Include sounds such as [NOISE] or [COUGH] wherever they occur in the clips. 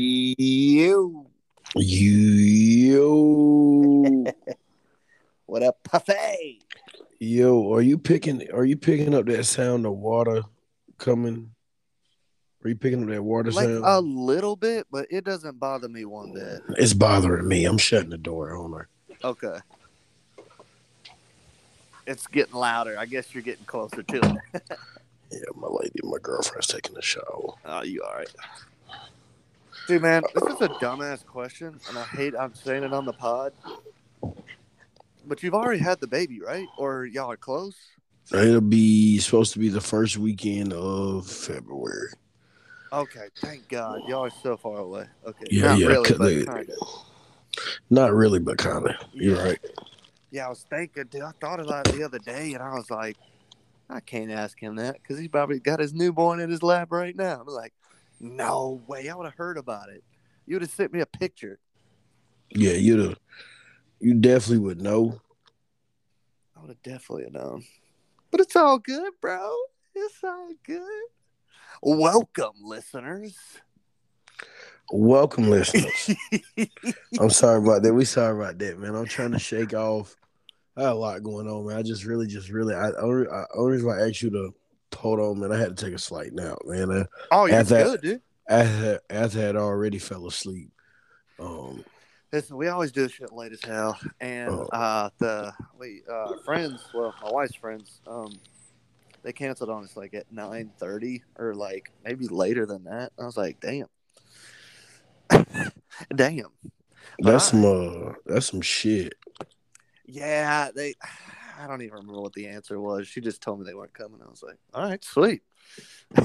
You. Yo, [LAUGHS] What up, Puffy? yo, are you picking? Are you picking up that sound of water coming? Are you picking up that water Like sound? a little bit, but it doesn't bother me one bit. it's bothering me. I'm shutting the door on her. Okay. It's getting louder. I guess you're getting closer to it. [LAUGHS] Yeah, my lady, my girlfriend's taking a shower. Oh, you all right? Dude, man, this is a dumbass question, and I hate I'm saying it on the pod. But you've already had the baby, right? Or y'all are close? It'll be supposed to be the first weekend of February. Okay, thank God. Y'all are so far away. Okay, Yeah, not yeah, really, but they- kind of. Not really, but kind of. You're Yeah. right. Yeah, I was thinking, dude. I thought about it the other day, and I was like, I can't ask him that because he's probably got his newborn in his lap right now. I'm like, no way. I would have heard about it. You would have sent me a picture. Yeah, you the, you definitely would know. I would have definitely known. But it's all good, bro. It's all good. Welcome, listeners. Welcome, listeners. [LAUGHS] I'm sorry about that. We sorry about that, man. I'm trying to shake off. I had a lot going on, man. I just really, just really, I only, I, only reason I asked you to hold on, man. I had to take a slight nap, man. I, oh, At that- good, dude. after, after I had already fell asleep. Um, Listen, we always do shit late as hell, and Oh. uh, the we uh, friends, well, my wife's friends, um, they canceled on us like at nine thirty or like maybe later than that. I was like, damn, [LAUGHS] damn. that's I- some, uh, that's some shit. Yeah, they. I don't even remember what the answer was. She just told me they weren't coming. I was like, all right, sweet, [LAUGHS]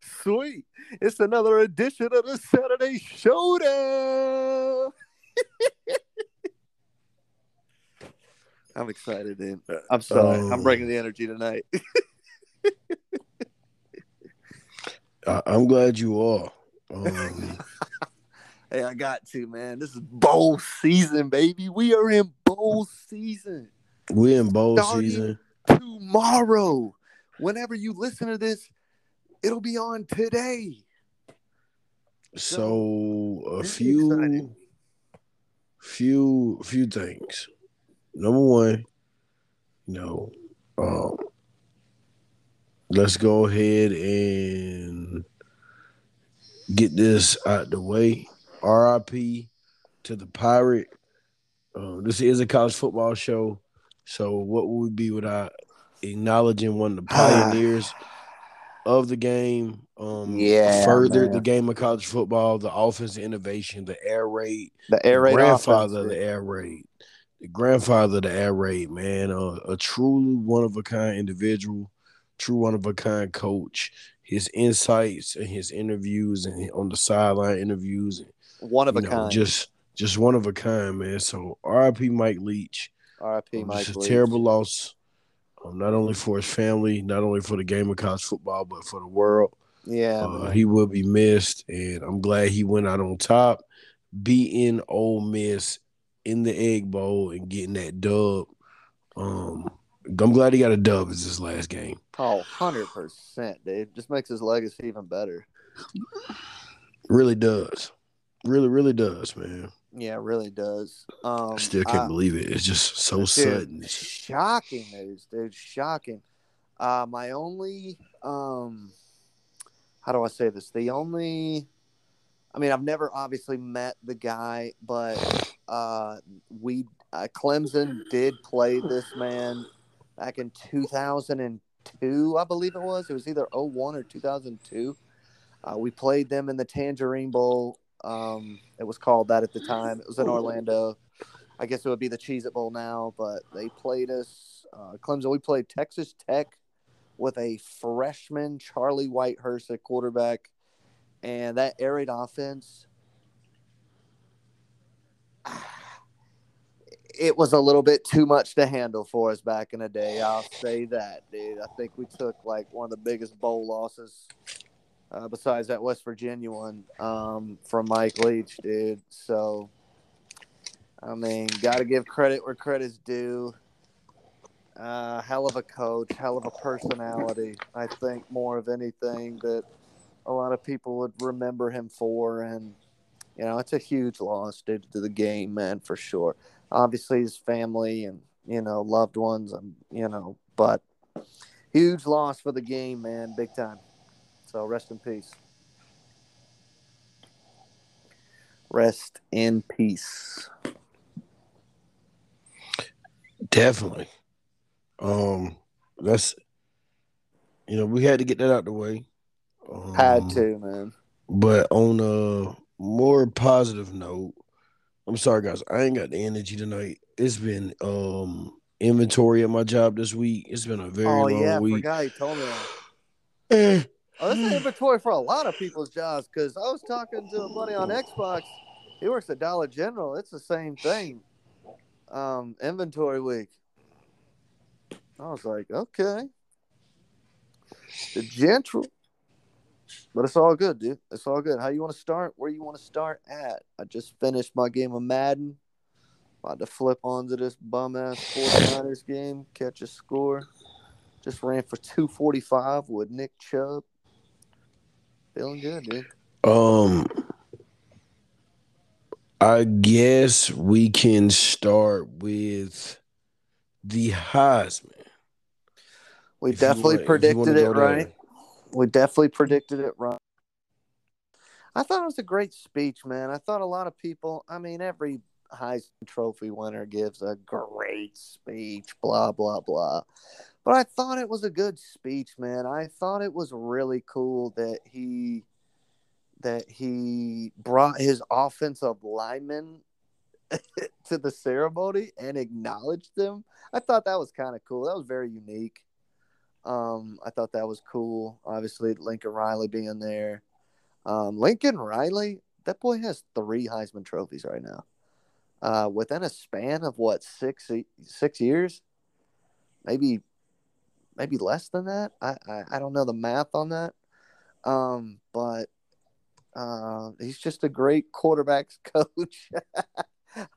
sweet. It's another edition of the Saturday Showdown. [LAUGHS] I'm excited, dude. I'm sorry. I'm Um, breaking the energy tonight. [LAUGHS] I, I'm glad you are. Um, hey, I got to, man. This is bowl season, baby. We are in bowl season. We in bowl season. tomorrow. Whenever you listen to this, it'll be on today. So a few, exciting. few, few things. Number one, you know, um, let's go ahead and get this out the way. RIP to the pirate. Um, this is a college football show, so what would be without acknowledging one of the pioneers of the game? Um, Yeah, furthered man. the game of college football, the offensive innovation, the air raid, The air raid grandfather offense, of the air raid, the grandfather of the air raid, man, uh, a truly one of a kind individual, true one of a kind coach. His insights and his interviews and on the sideline interviews, and, one of a know, kind. just just one of a kind, man. So R.I.P. Mike Leach. R.I.P. Um, Mike just a terrible loss, um, not only for his family, not only for the game of college football, but for the world. Yeah, Uh, he will be missed, and I'm glad he went out on top, beating Ole Miss in the Egg Bowl and getting that dub. Um, I'm glad he got a dub as his last game. oh, 100%, dude. Just makes his legacy even better. Really does, really, really does, man. Yeah, it really does. Um, I still can't I- believe it. It's just so Dude, sudden. Shocking news, dude. Shocking. Uh, my only, um, how do I say this? The only, I mean, I've never obviously met the guy, but uh, we, uh, Clemson did play this man back in 2002, I believe it was. It was either 01 or 2002. Uh, we played them in the Tangerine Bowl. Um, it was called that at the time. It was in Orlando. I guess it would be the Cheez It Bowl now, but they played us. Uh, Clemson, we played Texas Tech with a freshman Charlie Whitehurst at quarterback, and that air raid offense. [SIGHS] It was a little bit too much to handle for us back in the day. I'll say that, dude. I think we took like one of the biggest bowl losses, uh, besides that West Virginia one, um, from Mike Leach, dude. So, I mean, got to give credit where credit's due. Uh, hell of a coach, hell of a personality. I think more of anything that a lot of people would remember him for, and You know, it's a huge loss to the game, man, for sure. Obviously, his family and you know loved ones, and you know, but huge loss for the game, man, big time. So rest in peace. Rest in peace. Definitely. Um, that's you know we had to get that out the way. Um, Had to, man. But on a more positive note, I'm sorry guys, I ain't got the energy tonight. It's been um inventory at my job this week. It's been a very Oh long yeah, week. forgot you told me that. [SIGHS] Eh, Oh, this is [SIGHS] inventory for a lot of people's jobs because I was talking to a buddy on Xbox. He works at Dollar General. It's the same thing. Um, inventory week. I was like, okay. The gentle. But it's all good, dude. It's all good. How you want to start? Where you want to start at? I just finished my game of Madden. About to flip onto this bum ass 49ers game, catch a score. Just ran for 245 with Nick Chubb. Feeling good, dude. Um, I guess we can start with the Heisman. We If definitely wanna- predicted it go there. right. We definitely predicted it right. I thought it was a great speech, man. I thought a lot of people, I mean, every Heisman Trophy winner gives a great speech, blah, blah, blah. But I thought it was a good speech, man. I thought it was really cool that he that he brought his offensive linemen [LAUGHS] to the ceremony and acknowledged them. I thought that was kind of cool. That was very unique. Um, I thought that was cool. Obviously, Lincoln Riley being there. Um, Lincoln Riley, that boy has three Heisman trophies right now. Uh, within a span of what six six years, maybe maybe less than that. I I, I don't know the math on that. Um, but uh, he's just a great quarterbacks [LAUGHS] coach.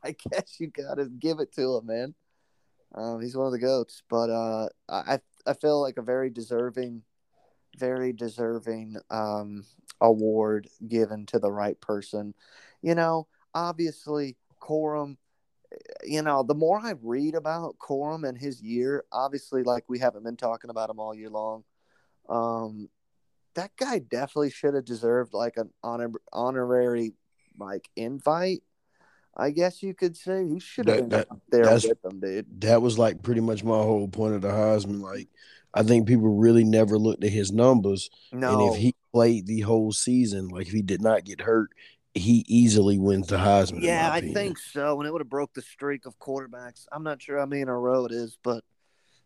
I guess you gotta give it to him, man. Um, he's one of the goats, but uh, I I feel like a very deserving, very deserving um, award given to the right person. You know, obviously Corum. You know, the more I read about Corum and his year, obviously, like we haven't been talking about him all year long. Um, that guy definitely should have deserved like an honor, honorary like invite. I guess you could say he should have been that- up there with them, dude. That was like pretty much my whole point of the Heisman. Like, I think people really never looked at his numbers, No, and if he played the whole season, like if he did not get hurt, he easily wins the Heisman. yeah, I opinion. think so. And it would have broke the streak of quarterbacks. I'm not sure how many in a row it is, but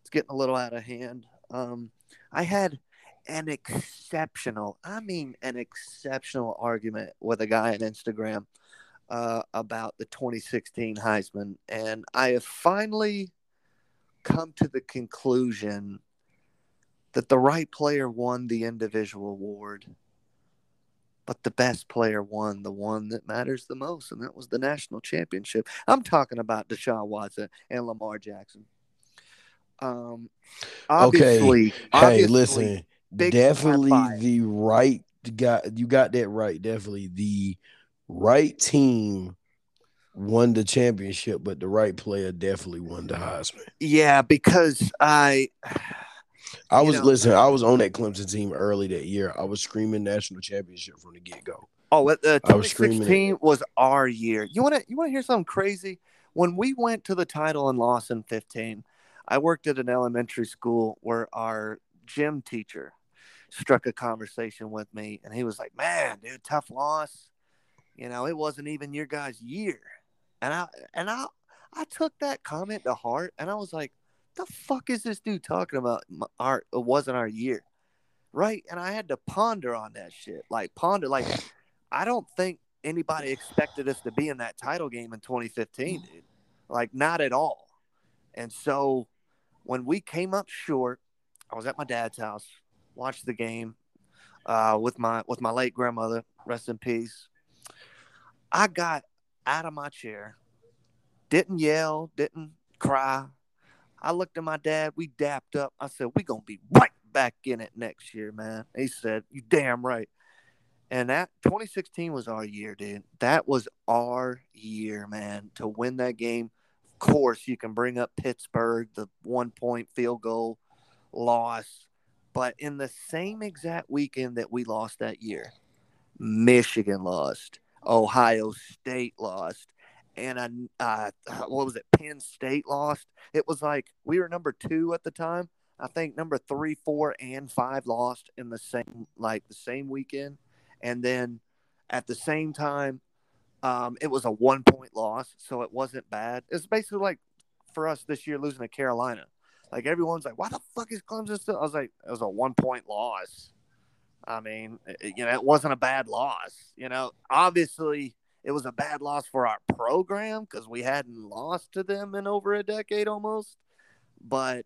it's getting a little out of hand. Um, I had an exceptional, I mean, an exceptional argument with a guy on Instagram uh, about the 2016 Heisman, and I have finally come to the conclusion that the right player won the individual award, but the best player won the one that matters the most, and that was the national championship. I'm talking about Deshaun Watson and Lamar Jackson. Um, obviously, Hey, obviously, listen, definitely the right guy. you got that right. Definitely the right team won the championship, but the right player definitely won the Heisman. yeah, because I, I was know- listen. I was on that Clemson team early that year. I was screaming national championship from the get go. Oh, uh, I was screaming 2016 was our year. You want to you want to hear something crazy? When we went to the title and loss in 15, I worked at an elementary school where our gym teacher struck a conversation with me, and he was like, "Man, dude, tough loss. You know, it wasn't even your guys' year." And I and I I took that comment to heart, and I was like, "The fuck is this dude talking about? Our it wasn't our year." Right, and I had to ponder on that shit. Like ponder, like I don't think anybody expected us to be in that title game in 2015, dude. Like, not at all. And so when we came up short, I was at my dad's house, watched the game uh, with my with my late grandmother, rest in peace. I got out of my chair, didn't yell, didn't cry. I looked at my dad. We dapped up. I said, "We gonna be right back in it next year, man." He said, "You damn right." And that 2016 was our year, dude. That was our year, man, to win that game. Of course, you can bring up Pittsburgh, the one point field goal loss. But in the same exact weekend that we lost that year, Michigan lost, Ohio State lost, and uh, what was it? Penn State lost. It was like we were number two at the time. I think number three, four, and five lost in the same like the same weekend, and then at the same time, um, it was a one point loss, so it wasn't bad. It's basically like for us this year losing to Carolina. Like everyone's like, why the fuck is Clemson still? I was like, it was a one point loss. I mean, you know, it wasn't a bad loss. You know, obviously it was a bad loss for our program because we hadn't lost to them in over a decade almost. But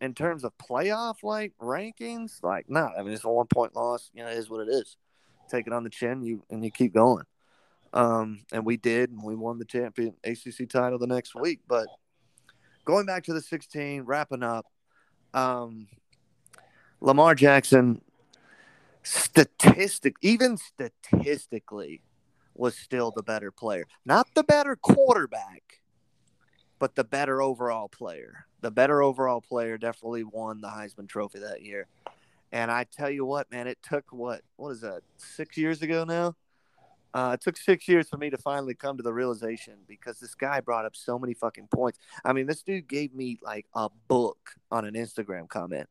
in terms of playoff like rankings, like no, I mean it's a one point loss. You know, is what it is. Take it on the chin, you and you keep going. Um, and we did, and we won the champion ACC title the next week. But going back to the 16, wrapping up, um, Lamar Jackson statistic even statistically was still the better player not the better quarterback but the better overall player the better overall player definitely won the heisman trophy that year and i tell you what man it took what what is that six years ago now uh, it took six years for me to finally come to the realization because this guy brought up so many fucking points. I mean, this dude gave me like a book on an Instagram comment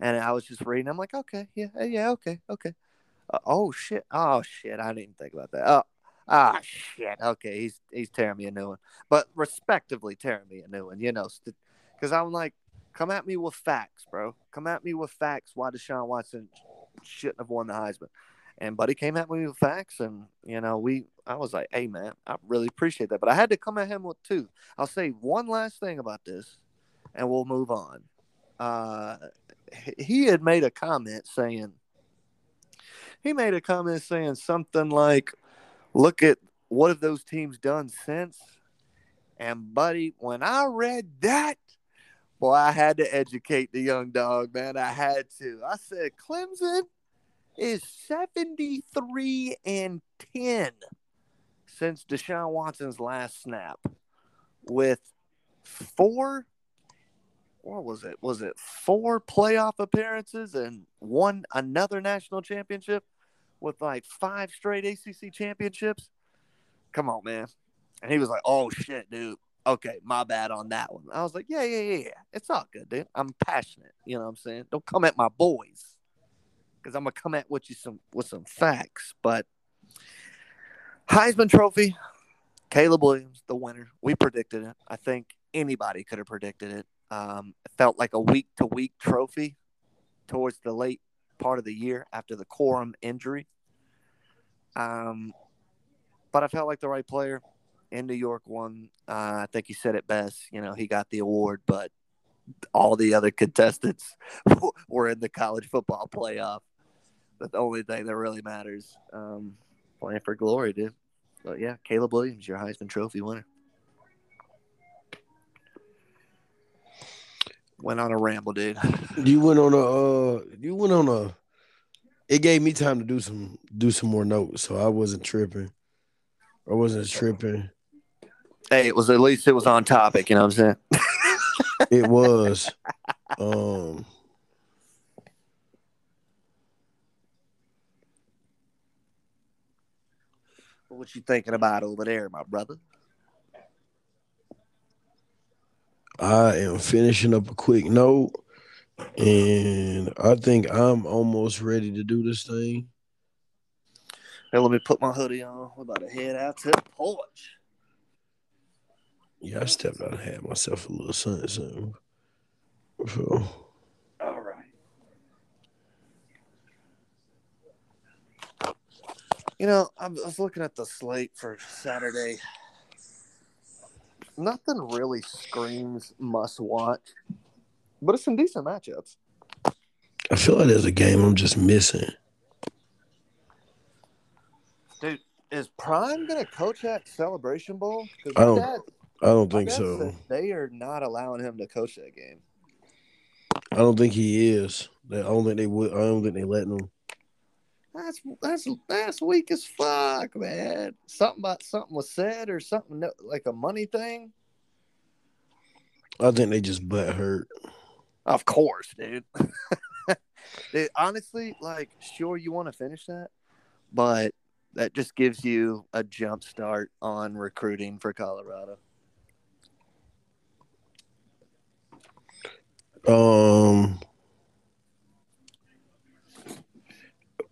and I was just reading. I'm like, okay, yeah, yeah, okay, okay. Uh, oh shit! Oh shit! I didn't even think about that. Oh, ah, shit. Okay, he's he's tearing me a new one, but respectively tearing me a new one. You know, because I'm like, come at me with facts, bro. Come at me with facts. Why Deshaun Watson shouldn't have won the Heisman? And Buddy came at me with facts, and you know, we. I was like, hey man, I really appreciate that, but I had to come at him with two. I'll say one last thing about this, and we'll move on. Uh, he had made a comment saying he made a comment saying something like, "Look at what have those teams done since?" And buddy, when I read that, boy, I had to educate the young dog, man. I had to. I said, Clemson is 73 and 10 since Deshaun Watson's last snap with four what was it? Was it four playoff appearances and one another national championship with like five straight ACC championships? Come on, man. And he was like, "Oh shit, dude. Okay, my bad on that one." I was like, "Yeah, yeah, yeah. It's all good, dude. I'm passionate. You know what I'm saying? Don't come at my boys, because I'm gonna come at with you some with some facts." But Heisman Trophy, Caleb Williams, the winner. We predicted it. I think anybody could have predicted it. Um, it felt like a week to week trophy towards the late part of the year after the Corum injury. Um, but I felt like the right player in New York won. Uh, I think he said it best. You know, he got the award, but all the other contestants [LAUGHS] were in the college football playoff. But the only thing that really matters, um, playing for glory, dude. But yeah, Caleb Williams, your Heisman Trophy winner. Went on a ramble, dude. [LAUGHS] You went on a uh you went on a it gave me time to do some do some more notes, so I wasn't tripping. I wasn't tripping. Hey, it was at least it was on topic, you know what I'm saying? it was. Um What you thinking about over there, my brother? I am finishing up a quick note, and I think I'm almost ready to do this thing. Hey, let me put my hoodie on. We're about to head out to the porch. Yeah, I stepped out and had myself a little something. So. All right. You know, I was looking at the slate for Saturday nothing really screams must watch, but it's some decent matchups. I feel like there's a game I'm just missing. Dude, is Prime gonna coach at Celebration Bowl? I don't. Dad, I don't think so. They are not allowing him to coach that game. I don't think he is. I don't think they would. I don't think they letting him. That's that's that's weak as fuck, man. Something about something was said or something like a money thing. I think they just butt hurt. Of course, dude. [LAUGHS] dude honestly, like, sure you want to finish that, but that just gives you a jump start on recruiting for Colorado. Um,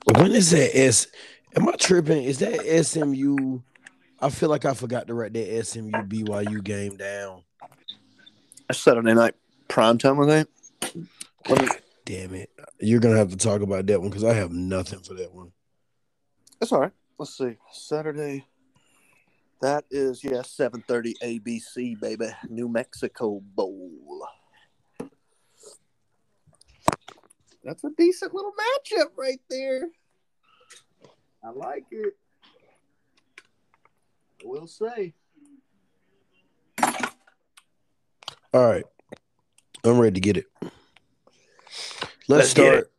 when is that S? Am I tripping? Is that SMU? I feel like I forgot to write that SMU BYU game down. Saturday night prime time, I think. Me... Damn it! You're gonna have to talk about that one because I have nothing for that one. That's all right. Let's see. Saturday. That is yeah, seven thirty ABC, baby. New Mexico Bowl. That's a decent little matchup right there. I like it. I will say. All right. I'm ready to get it. Let's, Let's start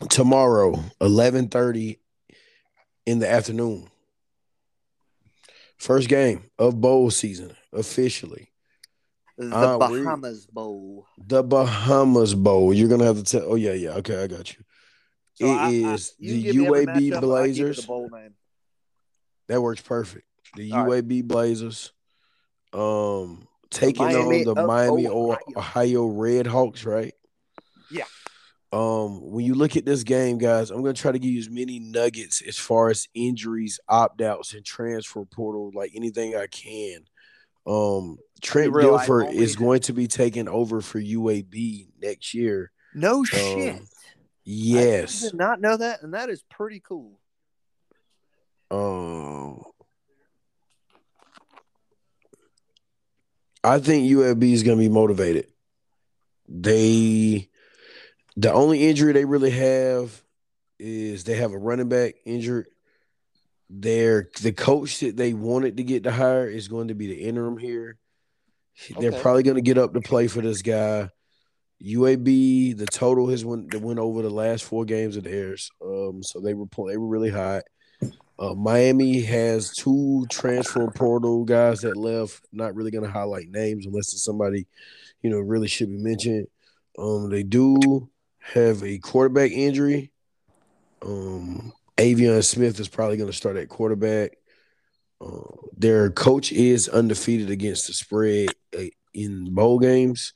it. tomorrow, 11:30 in the afternoon. First game of bowl season officially. The uh, Bahamas Bowl. The Bahamas Bowl. You're gonna have to tell. Oh yeah, yeah. Okay, I got you. So it I, is I, the UAB Blazers. The that works perfect. The All UAB right. Blazers. Um, taking Miami, on the Miami Ohio. Ohio Red Hawks, right? Yeah. Um, when you look at this game, guys, I'm gonna try to give you as many nuggets as far as injuries, opt outs, and transfer portal, like anything I can. Um, Trent Dilfer is going to be taking over for UAB next year. No um, shit. Yes. I did not know that, and that is pretty cool. Um, I think UAB is going to be motivated. They, the only injury they really have is they have a running back injured. Their the coach that they wanted to get to hire is going to be the interim here. Okay. They're probably going to get up to play for this guy. UAB, the total has went they went over the last four games of theirs. Um, so they were they were really hot. Uh, Miami has two transfer portal guys that left. Not really going to highlight names unless it's somebody, you know, really should be mentioned. Um, they do have a quarterback injury. Um, Aveon Smith is probably going to start at quarterback. Uh, their coach is undefeated against the spread uh, in bowl games,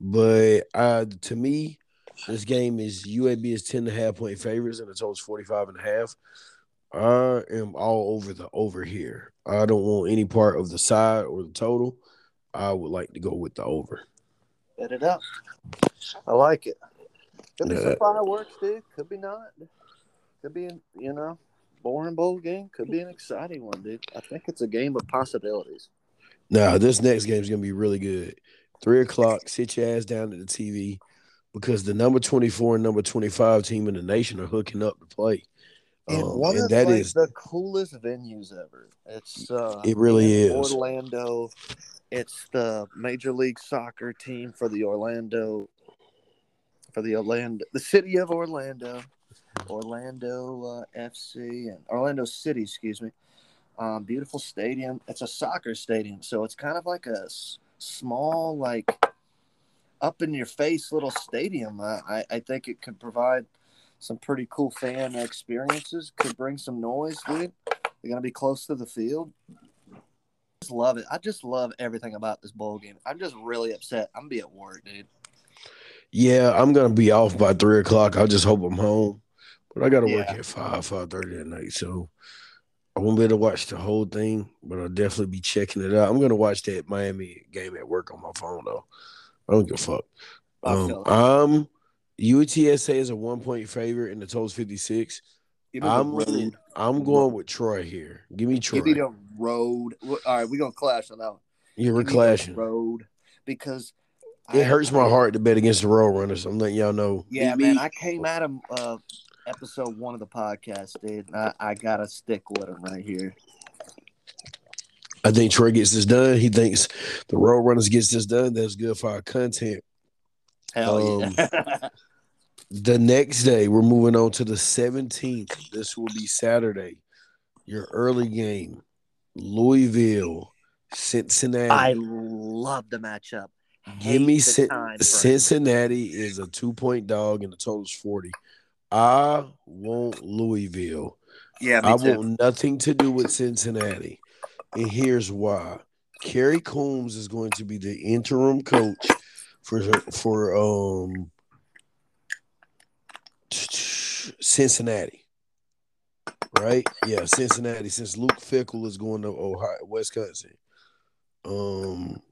but uh, to me, this game is UAB is 10 and a half point favorites and the total's 45 and a half. I am all over the over here. I don't want any part of the side or the total. I would like to go with the over. Bet it up. I like it. Could be some fireworks, dude. Could be not. Could be, you know, boring bowl game. Could be an exciting one, dude. I think it's a game of possibilities. Now, this next game is going to be really good. Three o'clock, sit your ass down to the TV because the number 24 and number 25 team in the nation are hooking up to play. And um, one and of that like is, the coolest venues ever. It's uh, it really is Orlando. It's the Major League Soccer team for the Orlando, for the Orlando, the city of Orlando, Orlando uh, FC and Orlando City, excuse me. Um, beautiful stadium. It's a soccer stadium, so it's kind of like a s- small, like up in your face little stadium. Uh, I I think it could provide some pretty cool fan experiences. Could bring some noise, dude. They're gonna be close to the field. Just love it. I just love everything about this bowl game. I'm just really upset. I'm gonna be at work, dude. Yeah, I'm gonna be off by three o'clock. I just hope I'm home, but I gotta yeah. work at five, five thirty at night. So I won't be able to watch the whole thing, but I'll definitely be checking it out. I'm gonna watch that Miami game at work on my phone though. I don't give a fuck. Um, I'm UTSA is a one point favorite in the total's 56. I'm I'm going with Troy here. Give me Troy. Give me the road. All right, we're gonna clash on that one. Yeah, we're clashing. Road because it I, hurts my heart to bet against the Road Runners. I'm letting y'all know. Yeah, man, I came at him uh, episode one of the podcast, dude. I, I gotta stick with him right here. I think Troy gets this done. He thinks the Road Runners gets this done. That's good for our content. Hell um, yeah. [LAUGHS] The next day, we're moving on to the 17th. This will be Saturday. Your early game, Louisville, Cincinnati. I love the matchup. Give me Hate the Cin- time. Cincinnati is a two point dog and the total's 40. I want Louisville. Yeah, I too. want nothing to do with Cincinnati. And here's why. Kerry Coombs is going to be the interim coach for for um Cincinnati. Right? Yeah, Cincinnati since Luke Fickell is going to Ohio Wisconsin. Um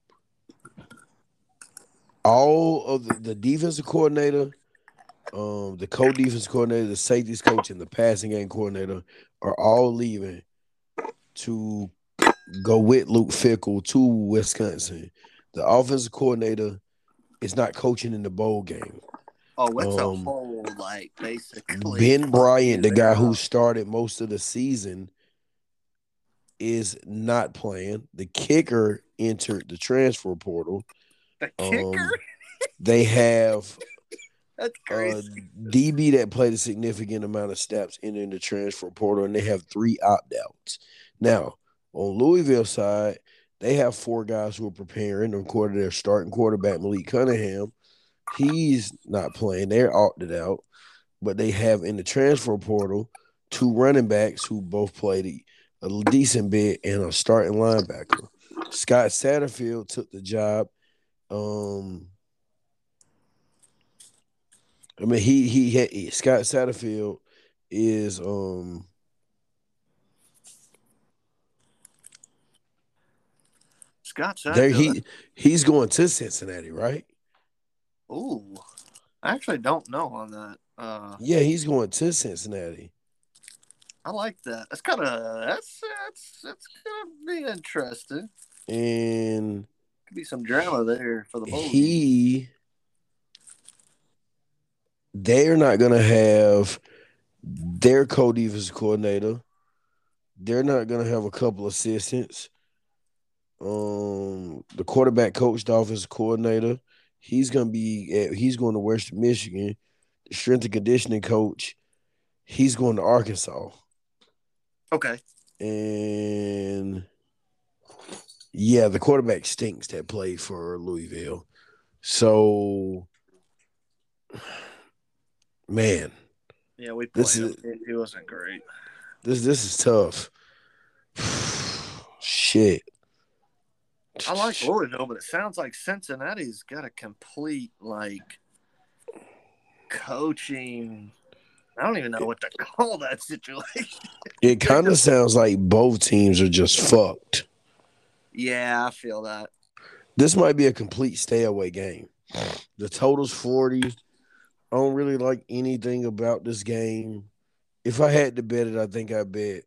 all of the, the defensive coordinator, um, the co-defense coordinator, the safeties coach, and the passing game coordinator are all leaving to go with Luke Fickell to Wisconsin. The offensive coordinator is not coaching in the bowl game. Oh, it's a um, whole like basically Ben Bryant, the guy who started most of the season, is not playing. The kicker entered the transfer portal. the Um, kicker. They have That's uh. DB that played a significant amount of steps in, in the transfer portal, and they have three opt outs. Now, on Louisville side, they have four guys who are preparing. On quarter, their starting quarterback Malik Cunningham, he's not playing. They're opted out, but they have in the transfer portal two running backs who both played a, a decent bit and a starting linebacker. Scott Satterfield took the job. Um, I mean, he he had Scott Satterfield is um Scott there Satterfield. he he's going to Cincinnati, right? Ooh, I actually don't know on that. Uh, Yeah, he's going to Cincinnati. I like that. That's kind of that's that's that's gonna be interesting. And Could be some drama there for the game. he they're not gonna have their co-defense coordinator. They're not gonna have a couple assistants. Um, the quarterback coach, the offensive coordinator, he's gonna be at, he's going to Western Michigan. The strength and conditioning coach, he's going to Arkansas. Okay. And yeah, the quarterback stinks that played for Louisville. So, man, Yeah, we played This is- It, it wasn't great. this this is tough. [SIGHS] Shit. I like Louisville, but it sounds like Cincinnati's got a complete like coaching. I don't even know what to call that situation. [LAUGHS] It kind of sounds like both teams are just fucked. Yeah, I feel that. This might be a complete stay away game. The total's 40. I don't really like anything about this game. If I had to bet it, I think I bet.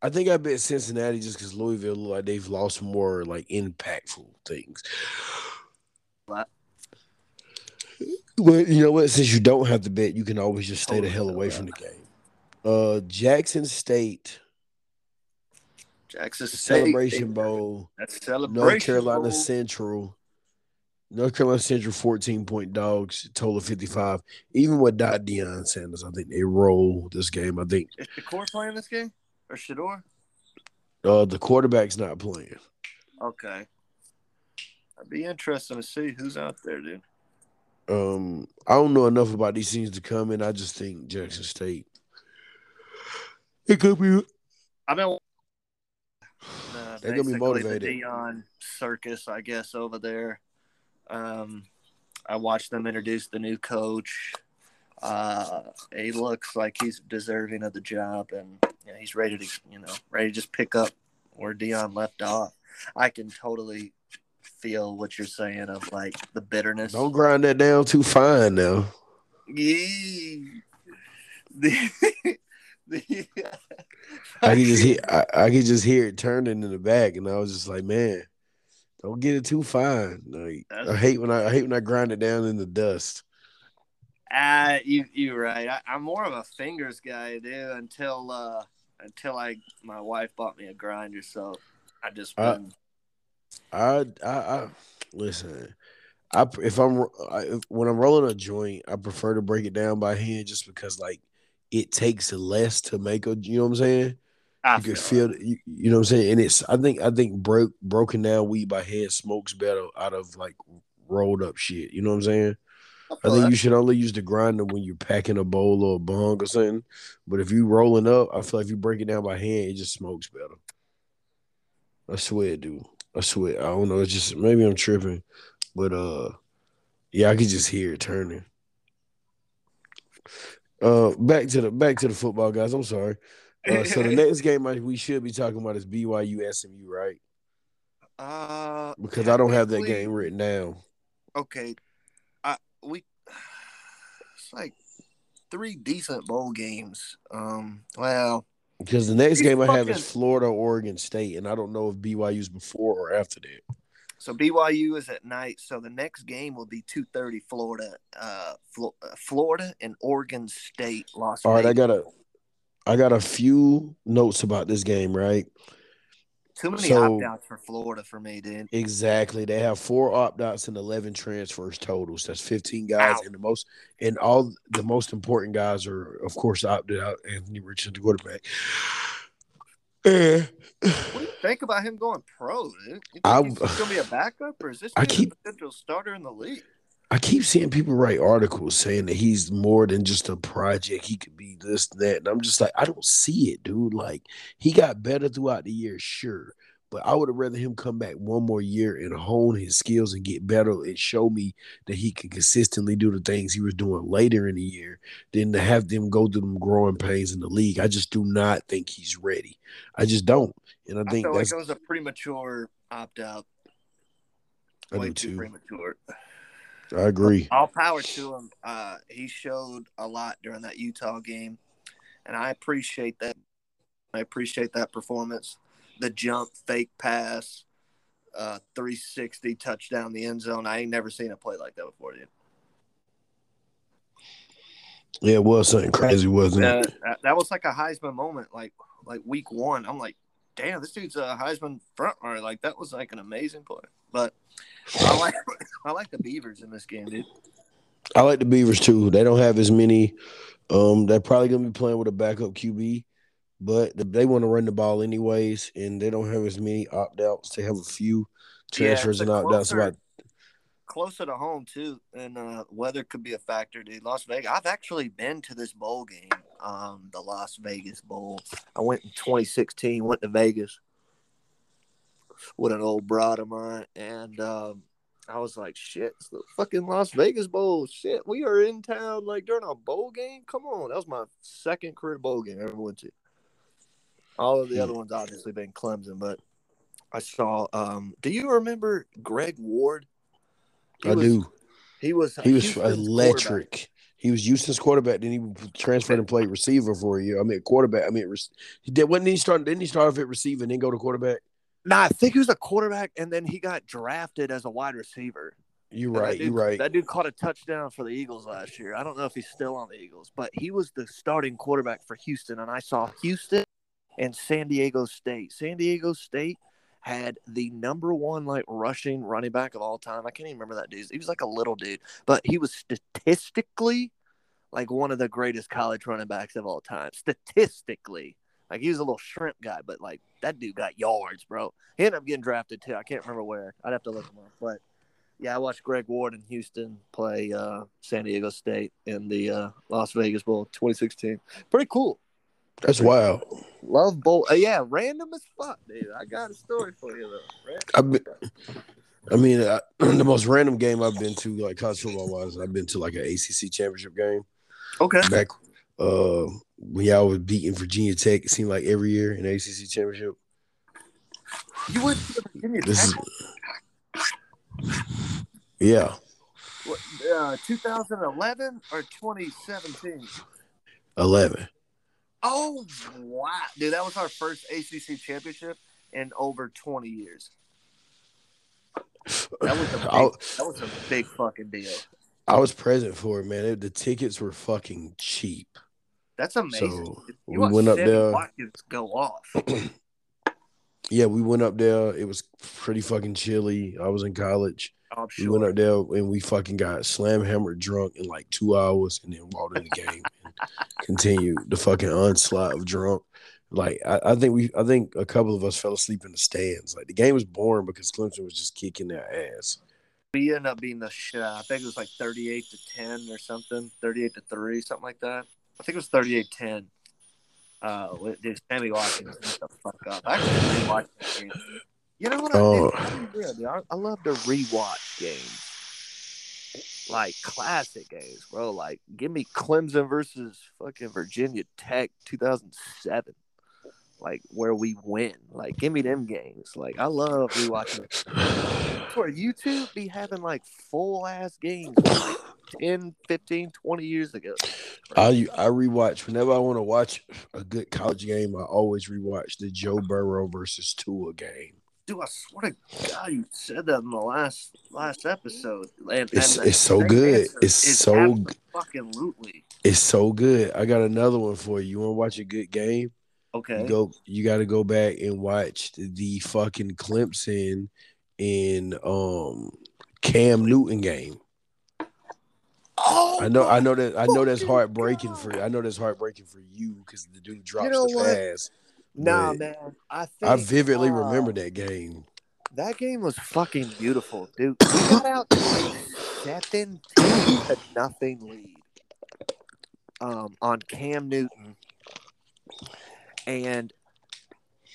I think I bet Cincinnati just because Louisville look like they've lost more like impactful things. What? Well, you know what? Since you don't have to bet, you can always just stay the hell away from the game. Uh, Jackson State Jackson State Celebration Bowl. That's celebration. North Carolina Bowl. Central. North Carolina Central 14 point dogs, total of 55. Even without Deion Sanders, I think they roll this game. I think Is Shakur playing this game or Shedeur? uh, the quarterback's not playing. Okay. I'd be interesting to see who's out there, dude. Um, I don't know enough about these teams to come in. I just think Jackson State. It could be. I mean, uh, They're gonna be motivated. The Deion circus, I guess, over there. Um, I watched them introduce the new coach. Uh, he looks like he's deserving of the job, and you know, he's ready to, you know, ready to just pick up where Deion left off. I can totally feel what you're saying of like the bitterness. Don't grind that down too fine now. Yeah. The, the, I can just hear. I, I can just hear it turning in the back, and I was just like, man, don't get it too fine. Like I hate when I, I hate when I grind it down in the dust. Ah, you you right. I, I'm more of a fingers guy, dude. Until uh, until I my wife bought me a grinder, so I just Uh, been, I, I, I listen. I if I'm I, if, when I'm rolling a joint, I prefer to break it down by hand just because like it takes less to make a. You know what I'm saying? I you can feel, you, you know what I'm saying, and it's I think I think broke broken down weed by hand smokes better out of like rolled up shit. You know what I'm saying? I think you should only use the grinder when you're packing a bowl or a bong or something. But if you rolling up, I feel like if you break it down by hand, it just smokes better. I swear, dude. I swear. I don't know. It's just maybe I'm tripping, but uh, yeah, I could just hear it turning. Uh, back to the back to the football guys. I'm sorry. Uh, so the [LAUGHS] next game I, we should be talking about is BYU SMU, right? Uh, Because I don't have that game written down. Okay, I we it's like three decent bowl games. Um, well, Because the next game I have is Florida, Oregon State, and I don't know if BYU's before or after that. so BYU is at night. So the next game will be two thirty. Florida, uh, uh, Florida and Oregon State. Las All right, I got a, I got a few notes about this game. Right, too many so- opt outs for Florida for me, dude. exactly. They have four opt outs and eleven transfers totals. That's fifteen guys, Ow. and the most, and all the most important guys are, of course, opted out. Anthony Richardson, the quarterback. And What do you think about him going pro, dude? You I- he's gonna be a backup, or is this I keep- a potential starter in the league? I keep seeing people write articles saying that he's more than just a project. He could be this, and that. And I'm just like, I don't see it, dude. Like, he got better throughout the year, sure. But I would have rather him come back one more year and hone his skills and get better and show me that he can consistently do the things he was doing later in the year than to have them go through them growing pains in the league. I just do not think he's ready. I just don't. And I I think feel like that's it was a premature opt out. I Way too. premature. I agree. All power to him. Uh, he showed a lot during that Utah game, and I appreciate that. I appreciate that performance. The jump, fake pass, uh, 360 touchdown the end zone. I ain't never seen a play like that before, dude. Yeah, it was something crazy, wasn't Uh, it? that, that was like a Heisman moment, like like week one. I'm like, damn, this dude's a Heisman front runner. Like that was like an amazing play. But I like [LAUGHS] I like the Beavers in this game, dude. I like the Beavers too. They don't have as many. Um, they're probably gonna be playing with a backup QB, but they want to run the ball anyways, and they don't have as many opt outs. They have a few transfers a and opt outs. About closer to home too, and uh, weather could be a factor, dude. Las Vegas. I've actually been to this bowl game, um, the Las Vegas Bowl. I went in 2016. Went to Vegas with an old broad of mine, and um, I was like, "Shit, it's the fucking Las Vegas Bowl. Shit, we are in town like during a bowl game. Come on, that was my second career bowl game I ever went to. All of the Hmm. other ones obviously been Clemson, but I saw. Um, do you remember Greg Ward? He I was- do. He was He was electric. He was Houston's quarterback. Then he transferred and played receiver for a year. I mean, quarterback. I mean, he did. Wasn't he start? Didn't he start off at receiver and then go to quarterback? Nah, I think he was a quarterback, and then he got drafted as a wide receiver. You're right. dude- You're right. That dude caught a touchdown for the Eagles last year. I don't know if he's still on the Eagles, but he was the starting quarterback for Houston. And I saw Houston and San Diego State. San Diego State had the number one like rushing running back of all time. I can't even remember that dude. He was like a little dude, but he was statistically like one of the greatest college running backs of all time. Statistically. Like he was a little shrimp guy, but like that dude got yards, bro. He ended up getting drafted too. I can't remember where. I'd have to look him up. But yeah, I watched Greg Ward in Houston play uh, San Diego State in the uh, Las Vegas Bowl 2016. Pretty cool. That's wild. Love bowl. Uh, yeah, random as fuck, dude. I got a story for you though. Been. I mean, I, [CLEARS THROAT] the most random game I've been to, like college football wise, I've been to like an ACC championship game Okay. back uh, when y'all was beating Virginia Tech. It seemed like every year in the ACC championship. You went to Virginia This is, Tech, yeah, what, uh, 2011 or 2017? eleven. Oh wow, dude, that was our first ACC championship in over 20 years. That was a [LAUGHS] big, I, that was a big fucking deal. I was present for it, man. It- the tickets were fucking cheap. That's amazing. So we went up there. Watkins go off. [CLEARS THROAT] Yeah, we went up there. It was pretty fucking chilly. I was in college. Oh, I'm We went up there and we fucking got slam hammered drunk in like two hours and then walked in the game and continued the fucking onslaught of drunk. Like I, I think we I think a couple of us fell asleep in the stands. Like the game was boring because Clemson was just kicking their ass. We ended up being the shit. out. I think it was like 38 to 10 or something, 38 to 3, something like that. I think it was 38 10. Uh, dude, Sammy Watkins, shut the fuck up. I actually rewatched that game. You know what? I, Oh. dude. I, I love to rewatch games, like classic games, bro. Like, give me Clemson versus fucking Virginia Tech 2007, like where we win. Like, give me them games. Like, I love rewatching. [SIGHS] For YouTube be having like full ass games like 10, 15, 20 years ago. I I rewatch whenever I want to watch a good college game. I always rewatch the Joe Burrow versus Tua game. Dude, I swear to God, you said that in the last last episode. And, It's and it's so good. It's so fucking lootly. it's so good. I got another one for you. You want to watch a good game? Okay. You go. You got to go back and watch the fucking Clemson in um Cam Newton game. Oh, I know. I know that. I know that's heartbreaking for. I know that's heartbreaking for you because the dude drops know the what? pass. Nah, man. I think I vividly uh, remember that game. That game was fucking beautiful, dude. We got out to a seventeen to nothing lead um, on Cam Newton, and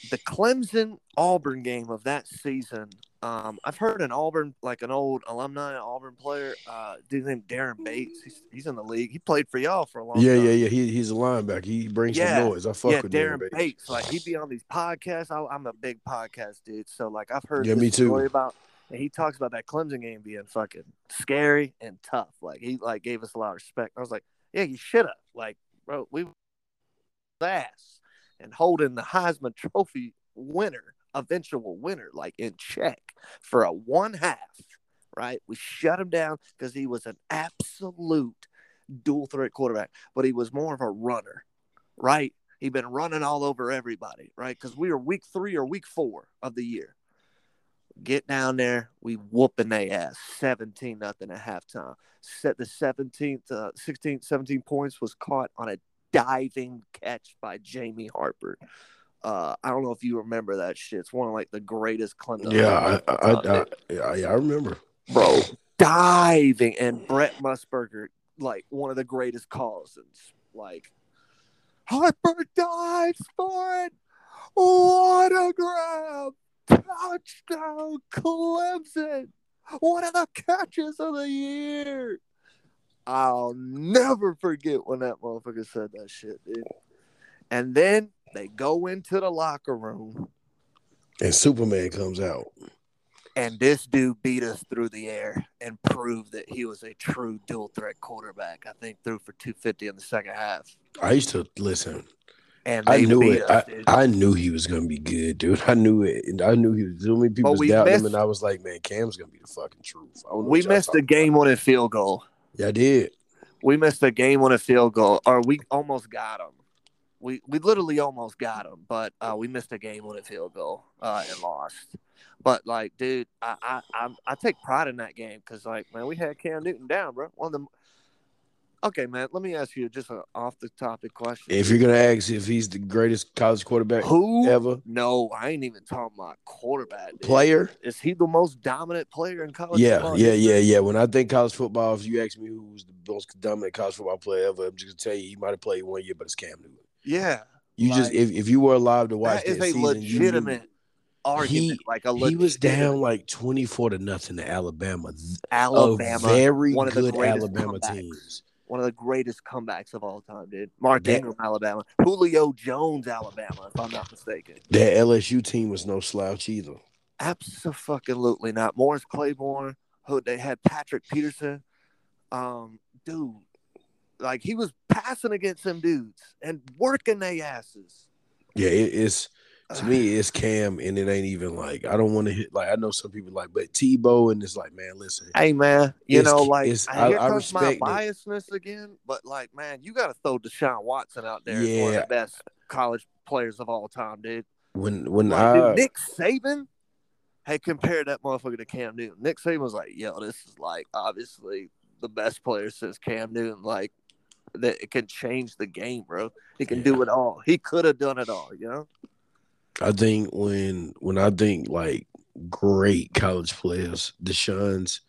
the Clemson Auburn game of that season. Um, I've heard an Auburn, like an old alumni Auburn player, uh, dude named Daren Bates. He's, he's in the league. He played for y'all for a long Yeah, time. yeah, yeah. He, he's a linebacker. He brings Yeah. some noise. I fuck yeah, with Darren Daren Bates. Like he'd be on these podcasts. I, I'm a big podcast dude, so like I've heard Yeah, me too. story about, and he talks about that Clemson game being fucking scary and tough. Like he like gave us a lot of respect. I was like, yeah, you should have. Like, bro, we ass and holding the Heisman Trophy winner, eventual winner, like in check for a one half. Right, we shut him down because he was an absolute dual threat quarterback, but he was more of a runner right? He'd been running all over everybody, right? Because we were week three or week four of the year. Get down there, we whooping their ass, seventeen nothing at halftime. Set the seventeenth, uh, 16, 17 points was caught on a diving catch by Jamie Harper. Uh, I don't know if you remember that shit. It's one of like the greatest Clemson. Yeah, I, I, I, I, yeah, I remember. bro, diving, and Brent Musburger, like one of the greatest Collisons. Like Harper dives for it. What a grab! Touchdown, Clemson! One of the catches of the year. I'll never forget when that motherfucker said that shit, dude. And then they go into the locker room And Superman comes out. and this dude beat us through the air and proved that he was a true dual threat quarterback. I think threw for 250 in the second half. I used to listen. And I knew it. us, I. I knew he was gonna be good, dude. I knew it. And I knew he was. So many people was doubting him, missed- and I was like, man, Cam's gonna be the fucking truth. We missed a game winning field goal. Yeah, I did. We missed a game on a field goal, or we almost got him. We we literally almost got him, but uh, we missed a game winning field goal uh, and lost. But like, dude, I I I, I take pride in that game because like, man, we had Cam Newton down, bro. One of the Okay, man. Let me ask you just an off the topic question. If you're gonna ask if he's the greatest college quarterback Who? ever, No, I ain't even talking about quarterback. dude. player, Is he the most dominant player in college yeah, football? yeah, yeah, yeah. When I think college football, if you ask me who's the most dominant college football player ever, I'm just gonna tell you he might have played one year, but it's Cam Newton. Yeah. You just if, if you were alive to watch That is that a season, you argument. He- like a he was down like 24 to nothing to Alabama. Alabama. a very one of the good Alabama comebacks. teams. One of the greatest comebacks of all time, dude. Mark That- Ingram, Alabama. Julio Jones, Alabama, if I'm not mistaken. That LSU team was no slouch either. Absolutely not. Morris Claiborne, who they had Patrick Peterson. Um, dude, like he was passing against them dudes and working their asses. Yeah, it, it's to me [SIGHS] it's Cam, and it ain't even like I don't want to hit. Like I know some people like, but Tebow, and it's like, man, listen, Hey man, you know, like it's- I, here I comes my respect it. biasness again, but like, man, you got to throw Deshaun Watson out there as one of Yeah. the best college players of all time, dude. when when Like, I dude, Nick Saban hey, compare that motherfucker to Cam Newton. Nick Saban was like, yo, this is like obviously the best player since Cam Newton. Like that it can change the game, bro. He can do it all. He could have done it all, you know? I think when when I think like great college players, Deshaun's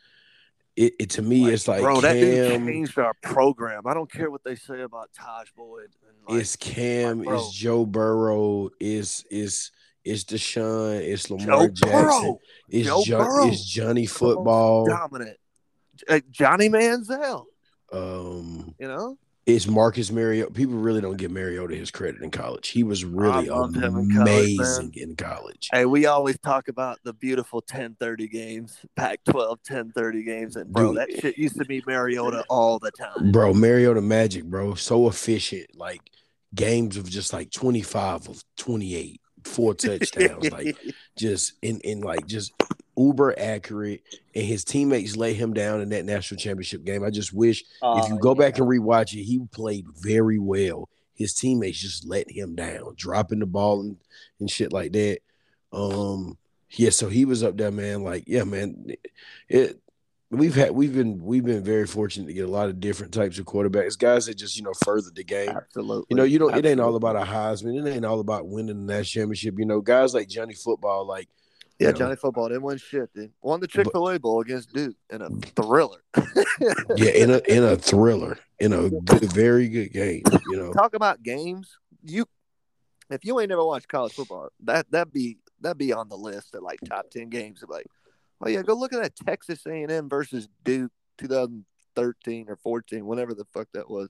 it, it to me Like, it's like bro, Cam, that dude changed our program. I don't care what they say about Tajh Boyd. And like, it's Cam, like, it's Joe Burrow, it's it's it's Deshaun, it's Joe Lamar Jackson, Burrow, it's Joe Jo- Burrow. it's Johnny Football, dominant. Johnny Manziel, um, you know? It's Marcus Mariota. People really don't give Mariota his credit in college. He was really him in college, amazing in college. Hey, we always talk about the beautiful 1030 games, Pac 12 1030 games. And, bro, Dude. that shit used to be Mariota all the time. Bro, Mariota Magic, bro, so efficient. Like games of just like 25 of 28, four [LAUGHS] touchdowns, like just in in like just uber accurate. And his teammates lay him down in that national championship game. I just wish if you Uh, go back and rewatch it, he played very well. His teammates just let him down, dropping the ball and, and shit like that. Um, yeah, so he was up there, man. Like, yeah, man. It we've had we've been we've been very fortunate to get a lot of different types of quarterbacks, guys that just you know furthered the game. Absolutely. You know, you don't. It ain't all about a Heisman. It ain't all about winning the national championship. You know, guys like Johnny Football, like Yeah, you know. Johnny Football didn't win shit, dude. Won the Chick fil A Bowl against Duke in a thriller. [LAUGHS] yeah, in a in a thriller, in a good, very good game. You know, Talk about games. You, if you ain't never watched college football, that that be that be on the list of like top ten games. Of like, oh yeah, go look at that Texas A and M versus Duke, 2013 or 14, whenever the fuck that was.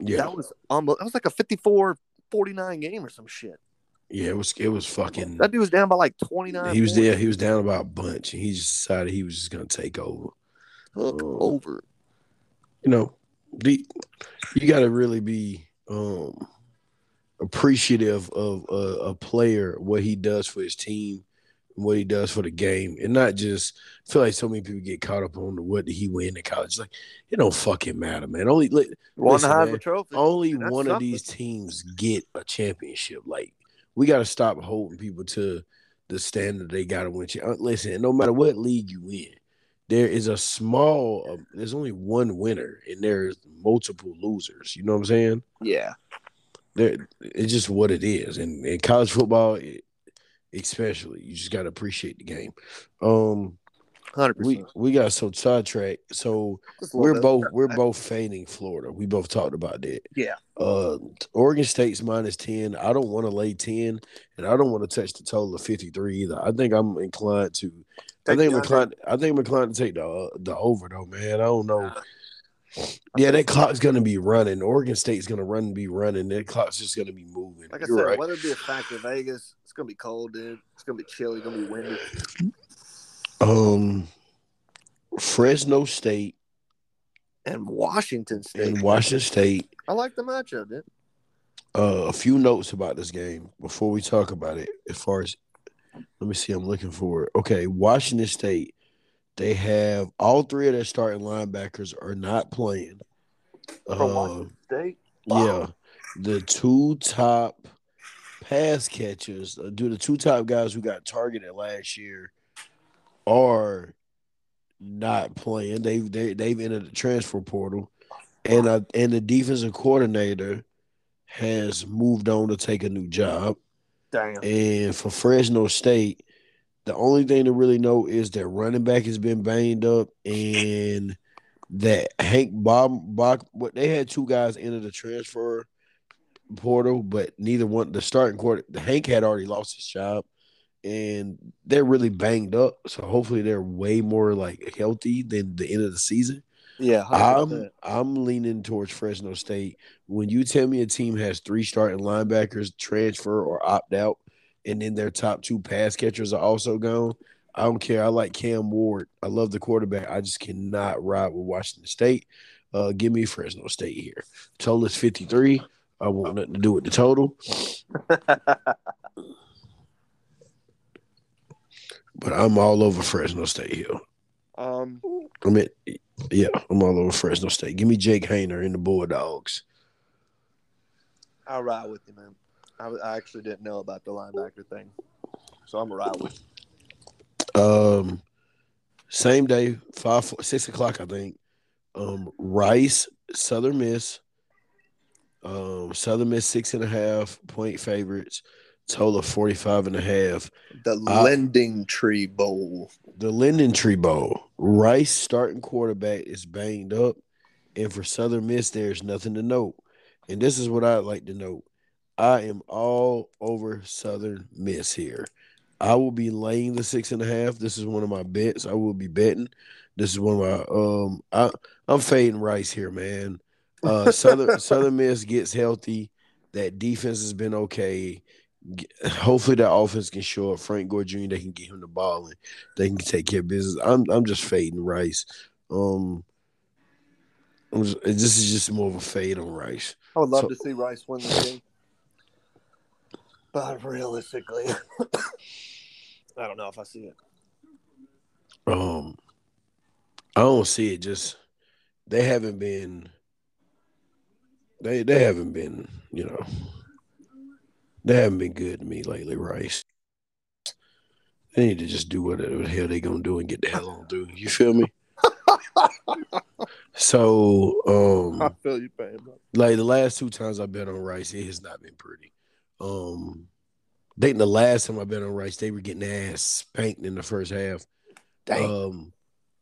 yeah, That was almost. That was like a 54-49 game or some shit. Yeah. It was it was fucking. That dude was down by like 29. He was there. He was down about a bunch, and he just decided he was just gonna take over. Took Oh. over. you know, the you got to really be um appreciative of a, a player what he does for his team and what he does for the game and not just I feel like so many people get caught up on the what did he win in college like it don't fucking matter man only Listen, man, Trophy. only one of these teams get a championship like we got to stop holding people to the standard they got to win uh, listen no matter what league you win there is a small um, there's only one winner and there's multiple losers. You know what i'm saying? Yeah. there it's just what it is. And in college football it, especially you just got to appreciate the game. Um 100%. we we got so sidetracked so we're both we're both fading florida we both talked about that Yeah. uh oregon state's minus 10 i don't want to lay 10 and i don't want to touch the total of 53 either i think i'm inclined to I think I'm inclined. I think I'm inclined to take the uh, the over though, man. I don't know. Yeah, that clock's gonna be running. Oregon State's gonna run and be running. That clock's just gonna be moving. Like I You're said, right. weather be a factor. Vegas, it's gonna be cold, dude. It's gonna be chilly. It's gonna be windy. Um, Fresno State And Washington State. and Washington State. I like the matchup, dude. Uh, a few notes about this game before we talk about it. As far as, let me see, I'm looking for it. Okay, Washington State. They have all three of their starting linebackers are not playing. For Uh, Washington State. Yeah, the two top pass catchers, uh, do the two top guys who got targeted last year, are not playing. They've they, they've entered the transfer portal, and uh, and the defensive coordinator has moved on to take a new job. Damn. And for Fresno State, the only thing to really know is that running back has been banged up and that Hank Bob Bach what they had two guys enter the transfer portal, but neither one the starting quarter Hank had already lost his job and they're really banged up. So hopefully they're way more like healthy than the end of the season. Yeah, I'm 100%. I'm leaning towards Fresno State. When you tell me a team has three starting linebackers transfer or opt out, and then their top two pass catchers are also gone, I don't care. I like Cam Ward. I love the quarterback. I just cannot ride with Washington State. Uh, give me Fresno State here. Total is 53. I want nothing to do with the total, [LAUGHS] but I'm all over Fresno State here. um, I mean, yeah, I'm all over Fresno State. Give me Jake Haener in the Bulldogs. I'll ride with you, man. I, I actually didn't know about the linebacker thing, so I'm gonna ride with. You. Um, same day, five, four, six o'clock, I think. Um, Rice, Southern Miss. Um, Southern Miss six and a half point favorites. Total of 45 and a half. The LendingTree Bowl. The LendingTree Bowl. Rice starting quarterback is banged up, and for Southern Miss, there's nothing to note. And this is what I'd like to note. I am all over Southern Miss here. I will be laying the six and a half. This is one of my bets. I will be betting. This is one of my um. I I'm fading Rice here, man. Uh, Southern [LAUGHS] Southern Miss gets healthy. That defense has been okay. Hopefully, that offense can show up. Frank Gore Jr. They can get him the ball and they can take care of business. I'm I'm just fading Rice. Um, I'm just, this is just more of a fade on Rice. I would love So- to see Rice win the game. But realistically, [COUGHS] I don't know if I see it. Um, I don't see it. Just they haven't been. They they haven't been. You know, they haven't been good to me lately. Rice. They need to just do whatever the hell they gonna do and get the hell on through. You feel me? [LAUGHS] So, um, feel you, pain, bro. like the last two times I've been on Rice, it has not been pretty. Um, I think the last time I've been on Rice, they were getting their ass spanked in the first half. Dang. Um,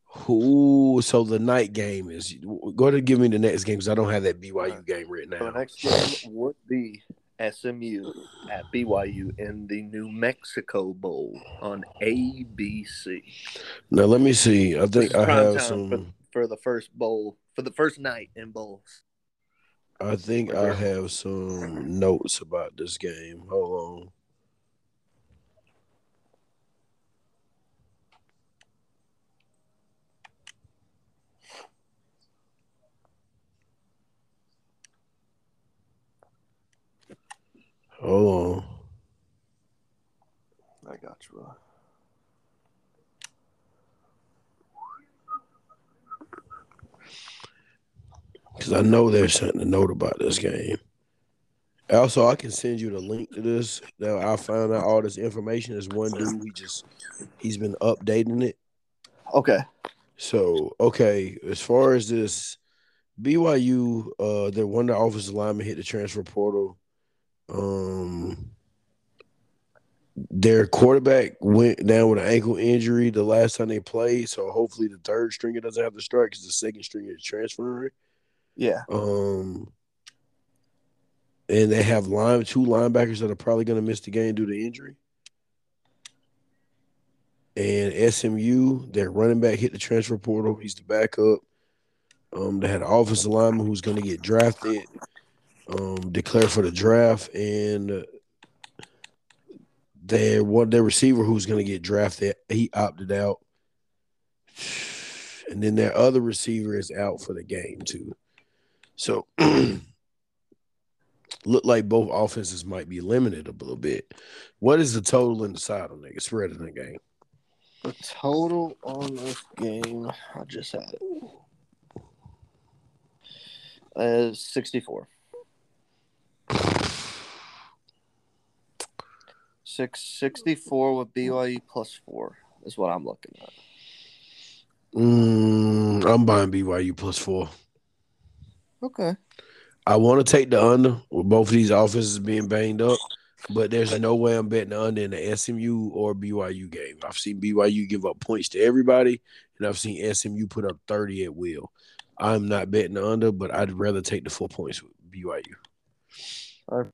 who? So the night game is. Go ahead and give me the next game because I don't have that BYU game written So the next game would be SMU at BYU in the New Mexico Bowl on ABC Now let me see. I think I have time some. for the first bowl for the first night in bowls. I think I have some notes about this game. Hold on. Hold on. I got you, bro. because I know there's something to note about this game. Also, I can send you the link to this. Now I found out all this information. Is one dude. He just he's been updating it. Okay. So okay, as far as this BYU, uh, their one the offensive linemen hit the transfer portal. Um, their quarterback went down with an ankle injury the last time they played. So hopefully the third stringer doesn't have to start because the second stringer is transferring. Yeah. Um, and they have line two linebackers that are probably going to miss the game due to injury. And SMU, their running back hit the transfer portal. He's the backup. Um, they had an offensive lineman who's going to get drafted, um, declared for the draft, and uh, their one their receiver who's going to get drafted, he opted out. And then their other receiver is out for the game too. So [CLEARS THROAT] look like both offenses might be limited a little bit. What is the total in the side on nigga spread in the game? The total on this game, I just had it. Is 64. Six sixty four with BYU plus four is what I'm looking at. Mm, I'm buying BYU plus four. Okay. I want to take the under with both of these offenses being banged up, but there's no way I'm betting the under in the SMU or BYU game. I've seen BYU give up points to everybody, and I've seen SMU put up 30 at will. I'm not betting the under, but I'd rather take the four points with BYU. All right.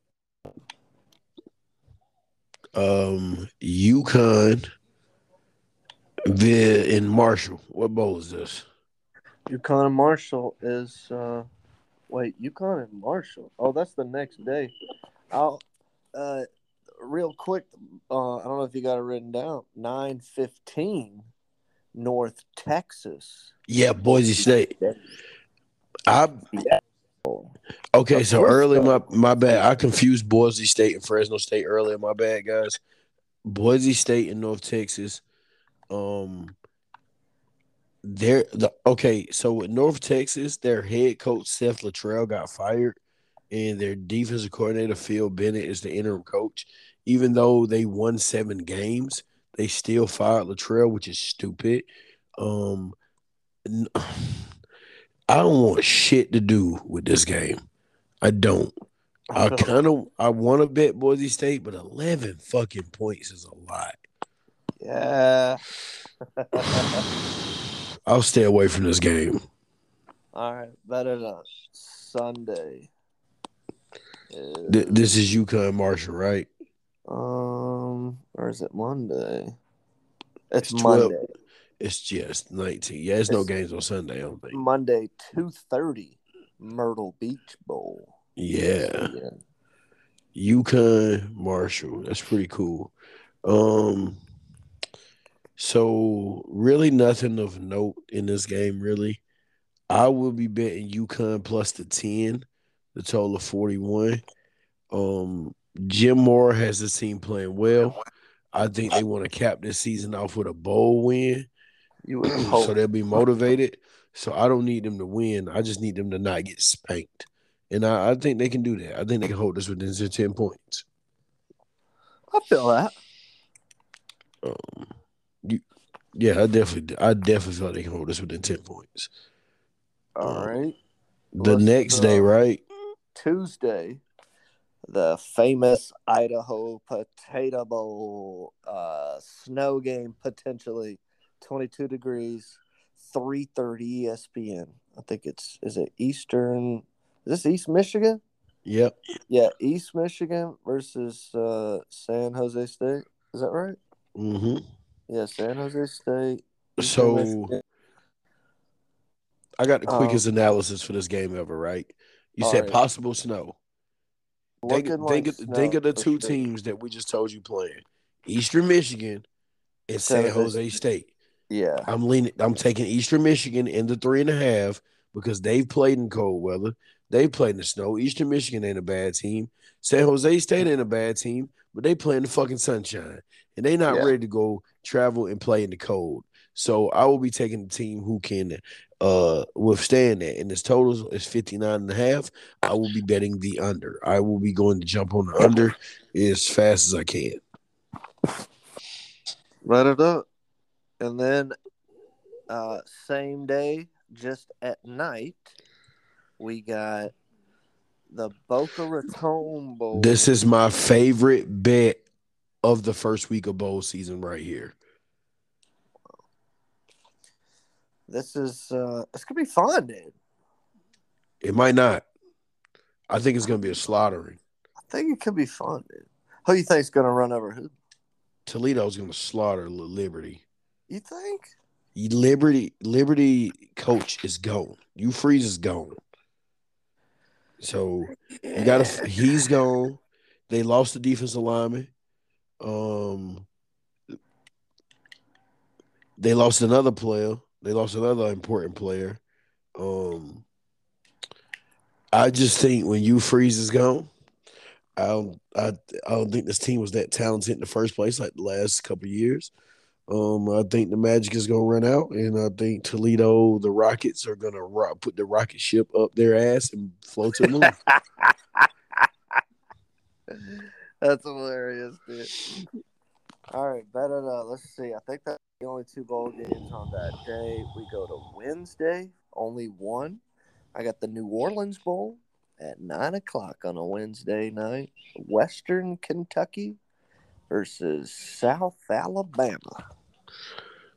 Um, UConn, the in Marshall. What bowl is this? UConn and Marshall is uh wait, UConn and Marshall. Oh, that's the next day. I'll uh real quick, uh I don't know if you got it written down. Nine fifteen North Texas. Yeah, Boise State. I okay. Of So early, my so. my bad. I confused Boise State and Fresno State earlier. My bad, guys. Boise State and North Texas. Um, they're the okay. So with North Texas, their head coach Seth Littrell got fired, and their defensive coordinator Phil Bennett is the interim coach. Even though they won seven games, They still fired Littrell, which is stupid. Um, [SIGHS] [SIGHS] I don't want shit to do with this game. I don't. I kind of I want to bet Boise State, but eleven fucking points is a lot. Yeah. [LAUGHS] I'll stay away from this game. All right, better than Sunday. Th- this is UConn Marshall, right? Um, or is it Monday? It's, It's 12. Monday. It's just nineteen. Yeah, there's no games on Sunday. I don't think. Monday, two thirty, Myrtle Beach Bowl. Yeah, Yeah. UConn Marshall. That's pretty cool. Um, so really nothing of note in this game. Really, I will be betting UConn plus the ten, the total of forty one. Um, Jim Mora has this team playing well. I think they want to cap this season off with a bowl win. You would [CLEARS THROAT] hope. so they'll be motivated. So I don't need them to win. I just need them to not get spanked. And I, I think they can do that. I think they can hold this within 10 points. I feel that. Um, you, yeah, I definitely, I definitely feel they can hold this within 10 points. All Um, right. The Let's, next day, right? Tuesday, the famous Idaho Potato Bowl uh, snow game potentially, twenty two degrees, three thirty ESPN. I think it's is it Eastern? Is this East Michigan? Yep. Yeah, East Michigan versus uh, San Jose State. Is that right? Mm hmm Yeah, San Jose State. So Michigan. I got the Um, quickest analysis for this game ever, right? You said right. possible snow. Think, Looking think, snow think of the two sure. teams that we just told you playing Eastern Michigan and San Jose State. Yeah, I'm leaning. I'm taking Eastern Michigan in the three and a half because they've played in cold weather. They played in the snow. Eastern Michigan ain't a bad team. San Jose State ain't a bad team, but they play in the fucking sunshine, and they not Yeah. ready to go travel and play in the cold. So I will be taking the team who can uh withstand that. And this total is 59 and a half. I will be betting the under. I will be going to jump on the under as fast as I can. Let it up. And then uh same day, just at night, we got the Boca Raton Bowl. This is my favorite bet of the first week of bowl season right here. this is uh it's gonna be fun, dude. It might not. I think it's going to be a slaughtering. I think it could be fun, dude. Who you think's gonna run over who? Toledo's going to slaughter Liberty. You think? Liberty, Liberty coach is gone. Hugh Freeze is gone. So you got to. [LAUGHS] He's gone. They lost the defensive lineman. Um, they lost another player. They lost another important player. Um, I just think when Hugh Freeze is gone, I don't. I, I don't think this team was that talented in the first place, like the last couple of years. Um, I think the Magic is gonna run out, and I think Toledo, the Rockets, are gonna ro- put the rocket ship up their ass and float to the moon. [LAUGHS] That's hilarious, dude. All right, better uh, let's see. I think that's the only two bowl games on that day. We go to Wednesday, only one. I got the New Orleans Bowl at nine o'clock on a Wednesday night. Western Kentucky versus South Alabama.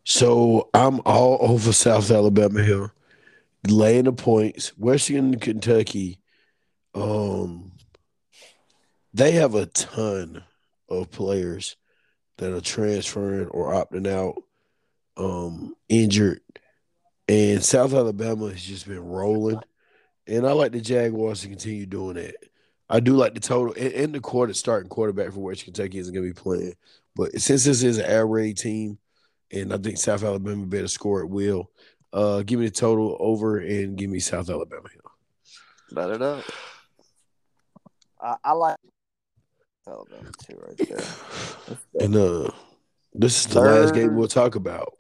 So I'm all over South Alabama here, laying the points. Western Kentucky, um, they have a ton of players that are transferring or opting out, um, injured, and South Alabama has just been rolling. And I like the Jaguars to continue doing that. I do like the total in, and the quarter starting quarterback for Western Kentucky isn't going to be playing, but since this is an air raid team and I think South Alabama better score at will. Uh, give me the total over and give me South Alabama here. Bet it up. I, I like Alabama too, right there. [SIGHS] And uh, this is the last game we'll talk about.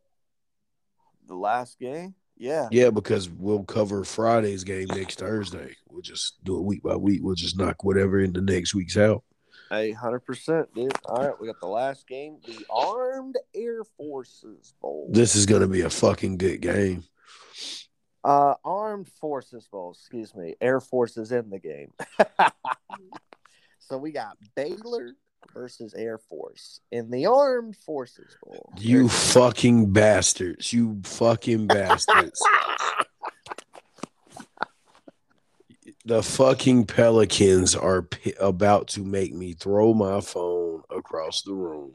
The last game, yeah. Yeah, because we'll cover Friday's game next Thursday. We'll just do it week by week. We'll just knock whatever in the next week's out. A hundred percent, dude. All right, we got the last game, the Armed Air Forces Bowl. This is gonna be a fucking good game. Uh, Armed Forces Bowl. Excuse me, Air Forces in the game. [LAUGHS] so we got Baylor versus Air Force in the Armed Forces Bowl. You fucking bastards! You fucking bastards! the fucking Pelicans are p- about to make me throw my phone across the room.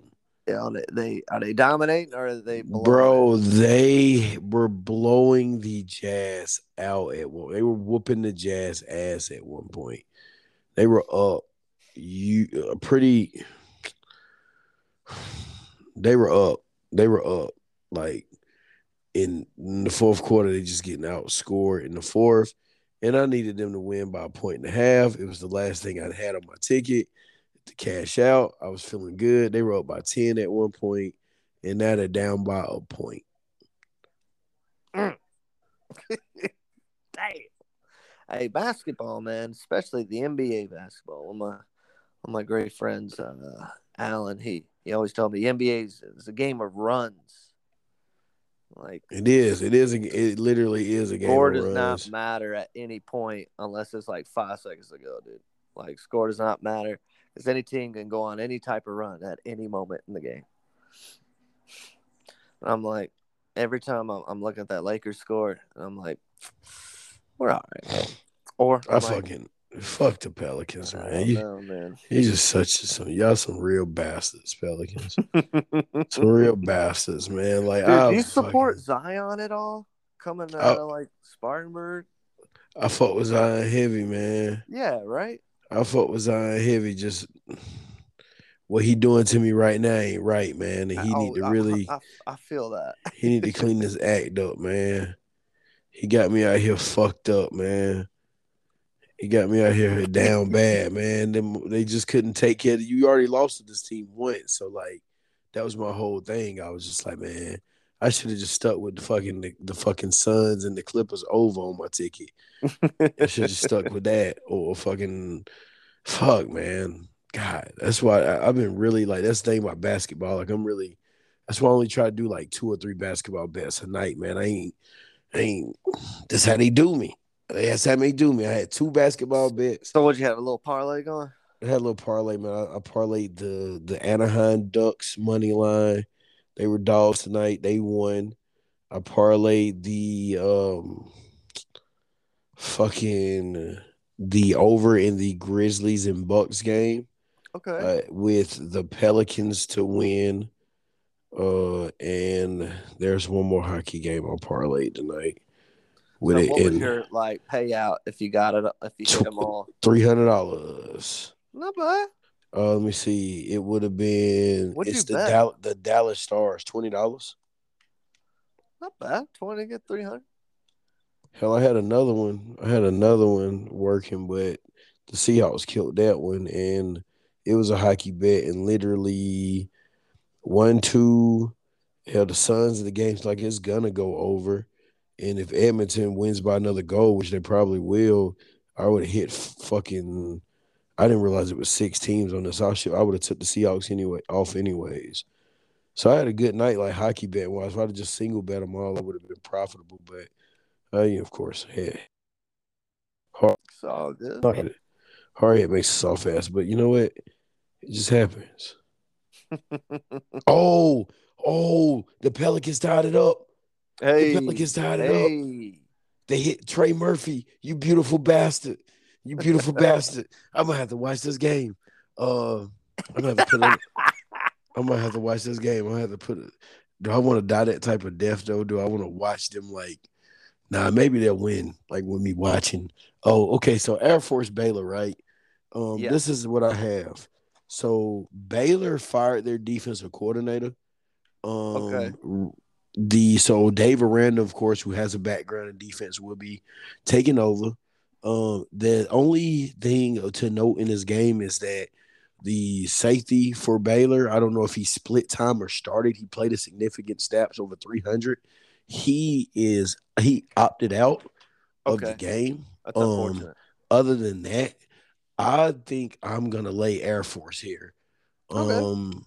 Yeah, they, they are they dominating or are they blowing Bro, it? they were blowing the Jazz out at one. They were whooping the Jazz ass at one point. They were up. You uh, pretty. They were up. They were up. Like in, in the fourth quarter, they just getting outscored in the fourth, and I needed them to win by a point and a half. It was the last thing I had on my ticket to cash out. I was feeling good. They were up by ten at one point, and now they're down by a point. [LAUGHS] Damn. Hey, basketball, man, especially the NBA basketball. One of my one of my great friends, uh, Alan, he he always told me the NBA is, is a game of runs. Like It is. It is. A, it literally is a game. score does runs. not matter at any point unless it's like five seconds ago, dude. Like score does not matter because any team can go on any type of run at any moment in the game. And I'm like, every time I'm, I'm looking at that Lakers score, and I'm like, we're all right. Or I I'm like, fucking fuck the Pelicans, man. know, man. you just such some y'all some real bastards, Pelicans. [LAUGHS] some real bastards, man. Like Dude, I do you support fucking- Zion at all? Coming out Oh. of like Spartanburg? I fuck with Zion heavy, man. Yeah, right. I fuck with Zion heavy. Just what he doing to me right now ain't right, man. And he Oh, need to I- really I, I feel that. he need to clean his act up, man. He got me out here fucked up, man. He got me out here [LAUGHS] down bad, man. Them they just couldn't take care of you. You already lost to this team once, so like that was my whole thing. I was just like, man, I should have just stuck with the fucking the, the fucking Suns and the Clippers over on my ticket. I should have just stuck with [LAUGHS] that or fucking fuck, man. God, that's why I, I've been really like that's the thing about basketball. Like I'm really that's why I only try to do like two or three basketball bets a night, man. I ain't I ain't that's how they do me. That's how may do me. I had two basketball bets. So, what you have a little parlay going? I had a little parlay, man. I, I parlayed the the Anaheim Ducks money line. They were dogs tonight. They won. I parlayed the um fucking the over in the Grizzlies and Bucks game Okay. uh, with the Pelicans to win. Uh, and there's one more hockey game on parlay tonight with so, it what was your like payout if you got it? If you hit them all? three hundred dollars. Not bad. Uh, let me see. It would have been What'd it's the? Dal- the Dallas Stars twenty dollars. Not bad. Twenty get three hundred. Hell, I had another one. I had another one working, but the Seahawks killed that one, and it was a hockey bet, and literally one two. Hell, the Suns of the game's like it's gonna go over, and if Edmonton wins by another goal, which they probably will, I would have hit fucking. I didn't realize it was six teams on this. I should. I would have took the Seahawks anyway off anyways. So I had a good night, like hockey bet wise. If I'd have just single bet them all, I would have been profitable. But uh, yeah, of course, yeah, It's all good. hard hard head makes us all fast. But you know what? It just happens. [LAUGHS] Oh, oh, the Pelicans tied it up. Hey, Pelicans tied it up. hey. They hit Trey Murphy. You beautiful bastard. You beautiful [LAUGHS] bastard. I'm gonna have to watch this game. Uh, I'm gonna have to put it. I'm gonna have to watch this game. I'm gonna have to put it. Do I want to die that type of death though? Do I want to watch them like? Nah, maybe they'll win. Like with me watching. Oh, okay. So Air Force Baylor, right? Um, Yeah. this is what I have. So Baylor fired their defensive coordinator. Um, Okay. The so Dave Aranda, of course, who has a background in defense, will be taking over. Um, the only thing to note in this game is that the safety for Baylor, I don't know if he split time or started. He played a significant snaps over 300. He is he opted out of the game. That's Um, unfortunate. Other than that, I think I'm gonna lay Air Force here. Okay. Um,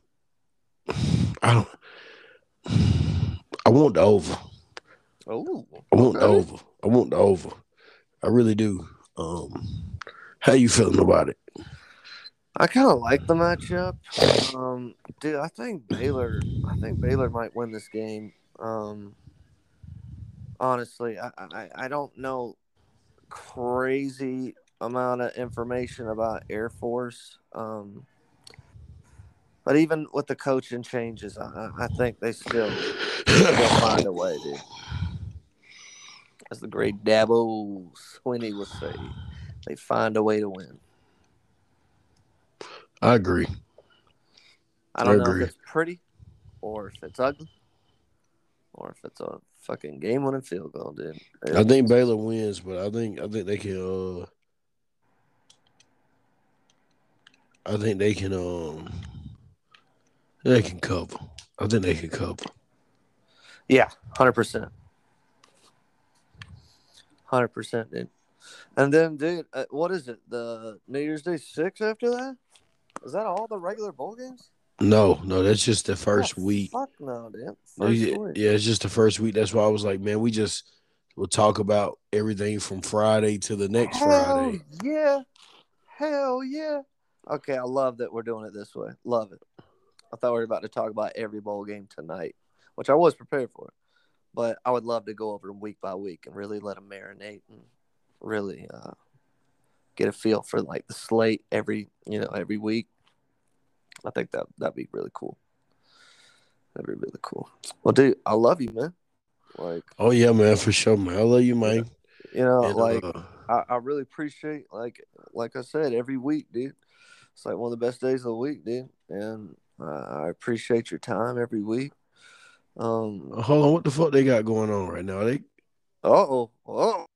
[SIGHS] I don't. I want the over. Oh, I want the over. I want the over. I really do. Um, how you feeling about it? I kind of like the matchup. Um, dude, I think Baylor. I think Baylor might win this game. Um, honestly, I, I I don't know crazy amount of information about Air Force. Um, but even with the coaching changes, I, I- think they still they'll find a way, dude. As the great Dabo Swinney would say, they find a way to win. I agree. I don't I know agree. if it's pretty or if it's ugly or if it's a fucking game winning field goal, dude. I think Baylor wins, but I think I think they can. Uh, I think they can. Um, they can cover. I think they can cover. Yeah, hundred percent, hundred percent, dude. And then, dude, uh, what is it? The New Year's Day six after that? Is that all the regular bowl games? No, no, that's just the first Oh, week. Fuck no, dude. No, yeah, week. yeah, it's just the first week. That's why I was like, man, we just we'll talk about everything from Friday to the next Hell Friday. yeah, hell yeah. Okay, I love that we're doing it this way. Love it. I thought we were about to talk about every bowl game tonight, which I was prepared for. But I would love to go over them week by week and really let them marinate and really uh, get a feel for like the slate every you know every week. I think that that'd be really cool. That'd be really cool. Well, dude, I love you, man. Like Oh yeah, man, for sure, man. I love you, man. you know, And, like uh, I, I really appreciate like like I said every week, dude. It's like one of the best days of the week, dude, and I appreciate your time every week. Um. hold on, what the fuck they got going on right now? They Uh oh. Oh.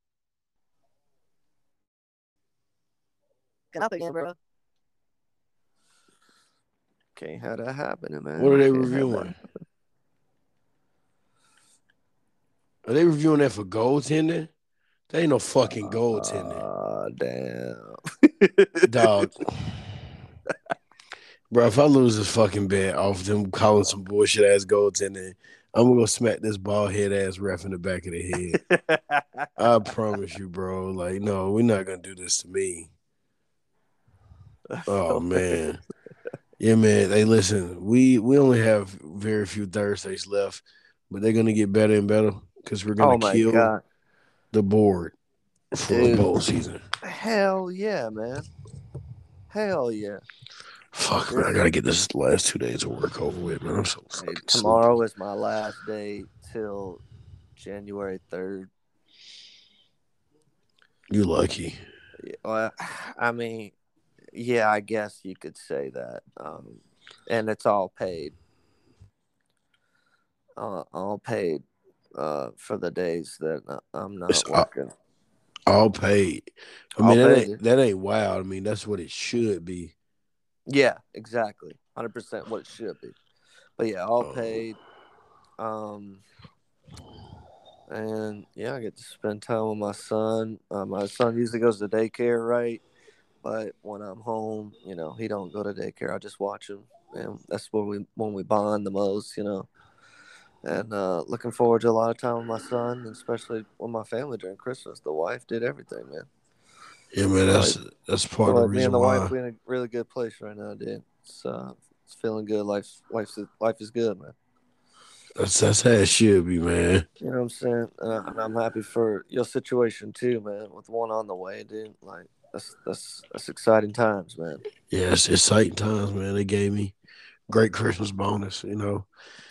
Get up again, bro. Can't have that happening, man. what are they reviewing? Are they reviewing that for goaltending? They ain't no fucking that. goaltending. Ah, damn. Dog. [LAUGHS] Bro, if I lose this fucking bet off them calling some bullshit ass goaltending, I'm gonna go smack this bald head ass ref in the back of the head. [LAUGHS] I promise you, bro. Like, no, we're not gonna do this to me. Oh [LAUGHS] man. Yeah, man. Hey, listen, we we only have very few Thursdays left, but they're gonna get better and better because we're gonna Oh kill god. the board for Dude. the bowl season. Hell yeah, man. Hell yeah. Fuck, man. I gotta get this last two days of work over with, man. I'm so Hey, tomorrow is my last day till January 3rd. sleepy. You lucky. Yeah, Well, [SIGHS] I mean, yeah, I guess you could say that. Um, and it's all paid. Uh, all paid uh, for the days that I'm not It's working. All paid. I All mean, that ain't that ain't wild. I mean, that's what it should be. Yeah, exactly. 100% what it should be. But yeah, all Oh. paid. Um, and yeah, I get to spend time with my son. Uh, my son usually goes to daycare, right? But when I'm home, you know, he don't go to daycare. I just watch him, and that's where we when we bond the most, you know. And uh, looking forward to a lot of time with my son, and especially with my family during Christmas. The wife did everything, man. Yeah, man. That's that's part of the like me reason and the why. wife we in a really good place right now, dude. It's uh, it's feeling good. Life's life's life is good, man. That's that's how it should be, man. You know what I'm saying? Uh, and I'm happy for your situation too, man. With one on the way, dude. Like that's that's that's exciting times, man. Yeah, it's exciting times, man. They gave me great Christmas bonus. You know,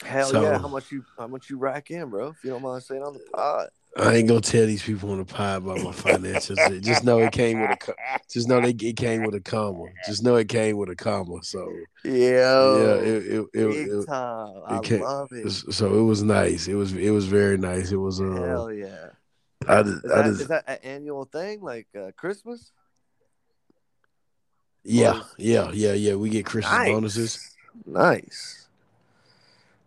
Hell So- yeah! How much you how much you rack in, bro? If you don't mind saying on the pod. I ain't gonna tell these people on the pod about my finances. just know it came with a. Just know they it came with a comma. Just know it came with a comma. So yeah, yeah, it it, it, it, time. I can't- love it. so it was nice. It was it was very nice. It was uh, Hell yeah! I just, Is I that, just is that an annual thing like uh, Christmas? yeah yeah yeah yeah. We get Christmas Nice. bonuses. Nice.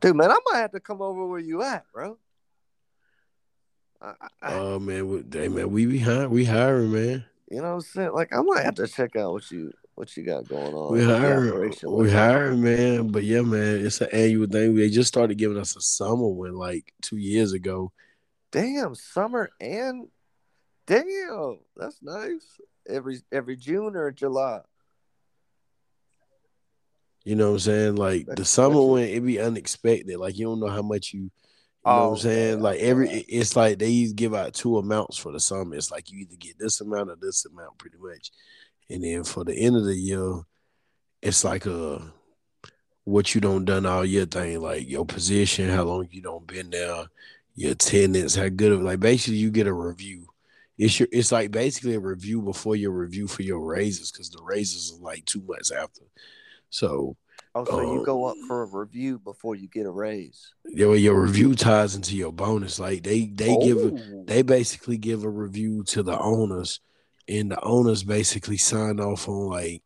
Dude, man, I might have to come over where you at, bro. I, I, Oh man, we, hey man, we behind we hiring man. You know what I'm saying? Like I might have to check out what you what you got going on. We with the hired, operation we hired, man. But yeah, man, it's an annual thing. They just started giving us a summer one like two years ago. Damn, summer and damn, that's nice. Every every June or July. You know what I'm saying? Like the summer one, it be unexpected. Like you don't know how much you. You know Oh, what I'm saying? yeah, Like every, it's like they give out two amounts for the summer. It's like you either get this amount or this amount, pretty much. And then for the end of the year, it's like a what you don't done all year thing, like your position, how long you don't been there, your attendance, how good of like basically you get a review. It's your it's like basically a review before your review for your raises because the raises are like two months after. So Oh, so you Um, go up for a review before you get a raise. your your review ties into your bonus. Like they they give a, Oh. they basically give a review to the owners, and the owners basically sign off on like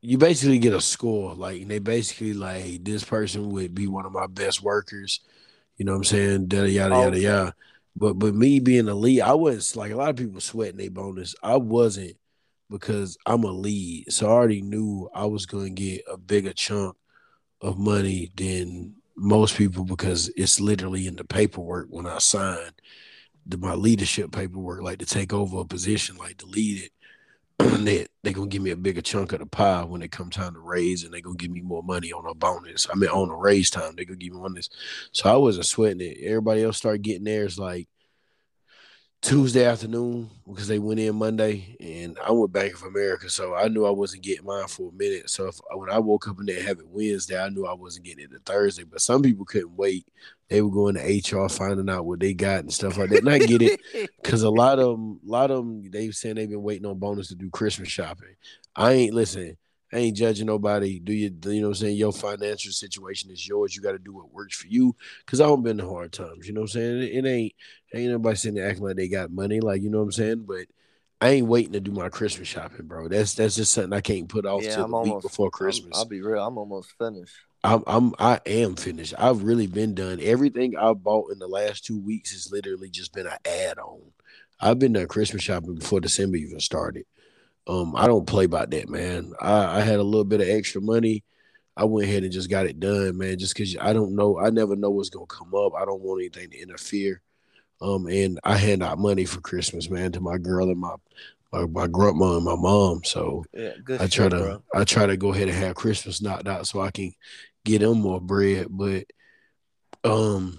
you basically get a score. Like they basically like this person would be one of my best workers. You know what I'm saying? Yada yada yada yada. But but me being a lead, I was like a lot of people sweating their bonus. I wasn't because I'm a lead, so I already knew I was going to get a bigger chunk of money than most people because it's literally in the paperwork when I signed the, my leadership paperwork, like to take over a position, like to lead it. [CLEARS THROAT] that they gonna give me a bigger chunk of the pie when it come time to raise, and they're gonna give me more money on a bonus. I mean, on a raise time, they're gonna give me one this. So I wasn't sweating it. Everybody else started getting theirs like Tuesday afternoon because they went in Monday, and I went Bank of America, so I knew I wasn't getting mine for a minute. So if when I woke up and they have it Wednesday, I knew I wasn't getting it to Thursday. But some people couldn't wait; they were going to HR finding out what they got and stuff like that. And I get it [LAUGHS] because a lot of them, a lot of them, they saying they've been waiting on bonus to do Christmas shopping. I ain't listen. I ain't judging nobody. Do you, you know what I'm saying? Your financial situation is yours. You got to do what works for you. Cause I don't been in hard times. You know what I'm saying? It, it ain't, ain't nobody sitting there acting like they got money. Like, you know what I'm saying? But I ain't waiting to do my Christmas shopping, bro. That's that's just something I can't put off Yeah, till I'm the week almost- before I'm- Christmas. I'll be real. I'm almost finished. I'm I'm I am finished. I've really been done. Everything I bought in the last two weeks has literally just been an add on. I've been done Christmas shopping before December even started. Um, I don't play about that, man. I, I had a little bit of extra money. I went ahead and just got it done, man. Just because I don't know, I never know what's gonna come up. I don't want anything to interfere. Um, and I hand out money for Christmas, man, to my girl and my my, my grandma and my mom. So Yeah. I shit, try to bro. I try to go ahead and have Christmas knocked out so I can get them more bread. But um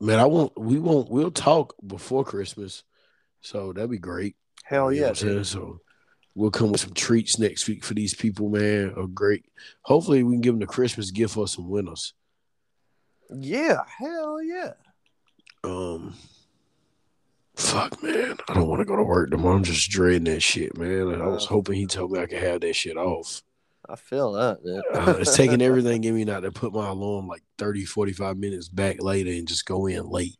man, I won't we won't we'll talk before Christmas. So that'd be great. Hell You yeah, what I'm dude. saying? So we'll come with some treats next week for these people, man. A great hopefully we can give them a Christmas gift for some winners. Yeah, hell yeah. Um fuck man. I don't want to go to work tomorrow. I'm just dreading that shit, man. I was Uh. hoping he told me I could have that shit off. I feel that, dude. Uh, it's taking [LAUGHS] everything in me not to put my alarm like 30, 45 minutes back later and just go in late.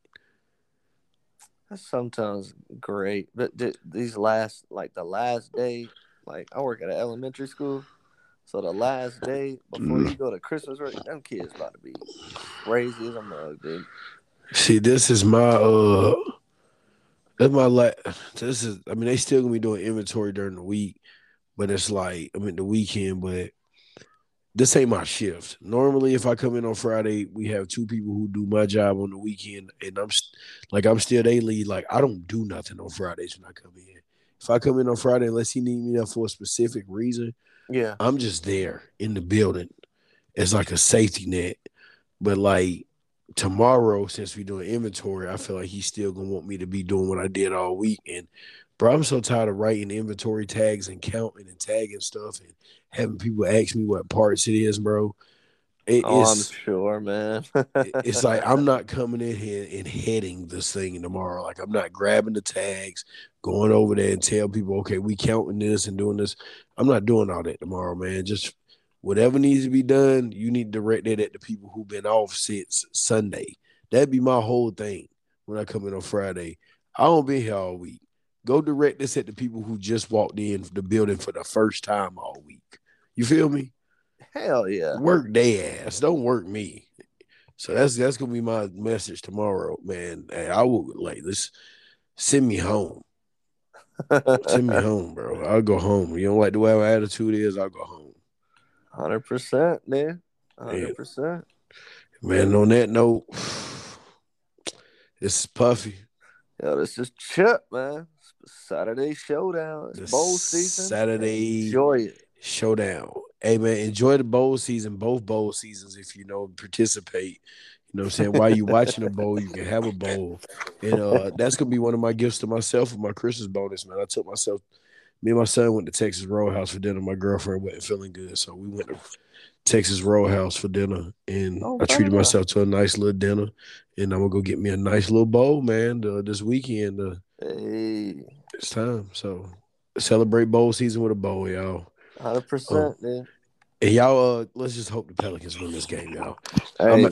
That's sometimes great, but th- these last, like the last day, like I work at an elementary school, so the last day before Mm. you go to Christmas break, them kids about to be crazy as a mug, dude. See, this is my uh that's my la this is I mean they still gonna be doing inventory during the week, but it's like I mean the weekend, but this ain't my shift. Normally, if I come in on Friday, we have two people who do my job on the weekend, and I'm st- like I'm still they lead. Like I don't do nothing on Fridays when I come in. If I come in on Friday, unless he need me there for a specific reason, Yeah, I'm just there in the building. It's like a safety net. But like tomorrow, since we doing inventory, I feel like he's still gonna want me to be doing what I did all week. And bro, I'm so tired of writing inventory tags and counting and tagging stuff and having people ask me what parts it is, bro. It- oh, I'm sure, man. it's like I'm not coming in here and heading this thing tomorrow. Like I'm not grabbing the tags, going over there and tell people, okay, we counting this and doing this. I'm not doing all that tomorrow, man. Just whatever needs to be done, you need to direct that at the people who've been off since Sunday. That'd be my whole thing when I come in on Friday. I don't be here all week. Go direct this at the people who just walked in the building for the first time all week. You feel me? Hell yeah. work they ass. Don't work me. So that's that's gonna be my message tomorrow, man. Hey, I will like let's send me home. [LAUGHS] Send me home, bro. I'll go home. You don't like the way my attitude is, I'll go home. Hundred percent, man. Hundred percent. Man, on that note, [SIGHS] this is Puffy. Yo, this is Chip, man. Saturday showdown. It's bowl season. Saturday Enjoy it. showdown. Hey man, enjoy the bowl season, both bowl seasons if you know participate. You know what I'm saying? While you watching a bowl, you can have a bowl. And uh that's gonna be one of my gifts to myself for my Christmas bonus, man. I took myself me and my son went to Texas Roadhouse for dinner. My girlfriend wasn't feeling good. So we went to Texas Roadhouse for dinner and Oh, I treated myself to a nice little dinner. And I'm gonna go get me a nice little bowl, man, uh, this weekend. Uh, Hey, it's time. So celebrate bowl season with a bowl, y'all. hundred Oh. percent, man. And y'all, uh, let's just hope the Pelicans win this game, y'all. Hey, a-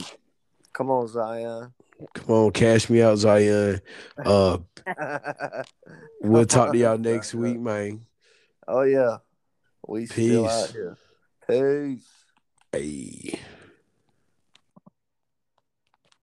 come on, Zion. Come on, cash me out, Zion. Uh, [LAUGHS] we'll talk to y'all next [LAUGHS] week, man. Oh yeah, we still Peace. out here. Peace. Hey.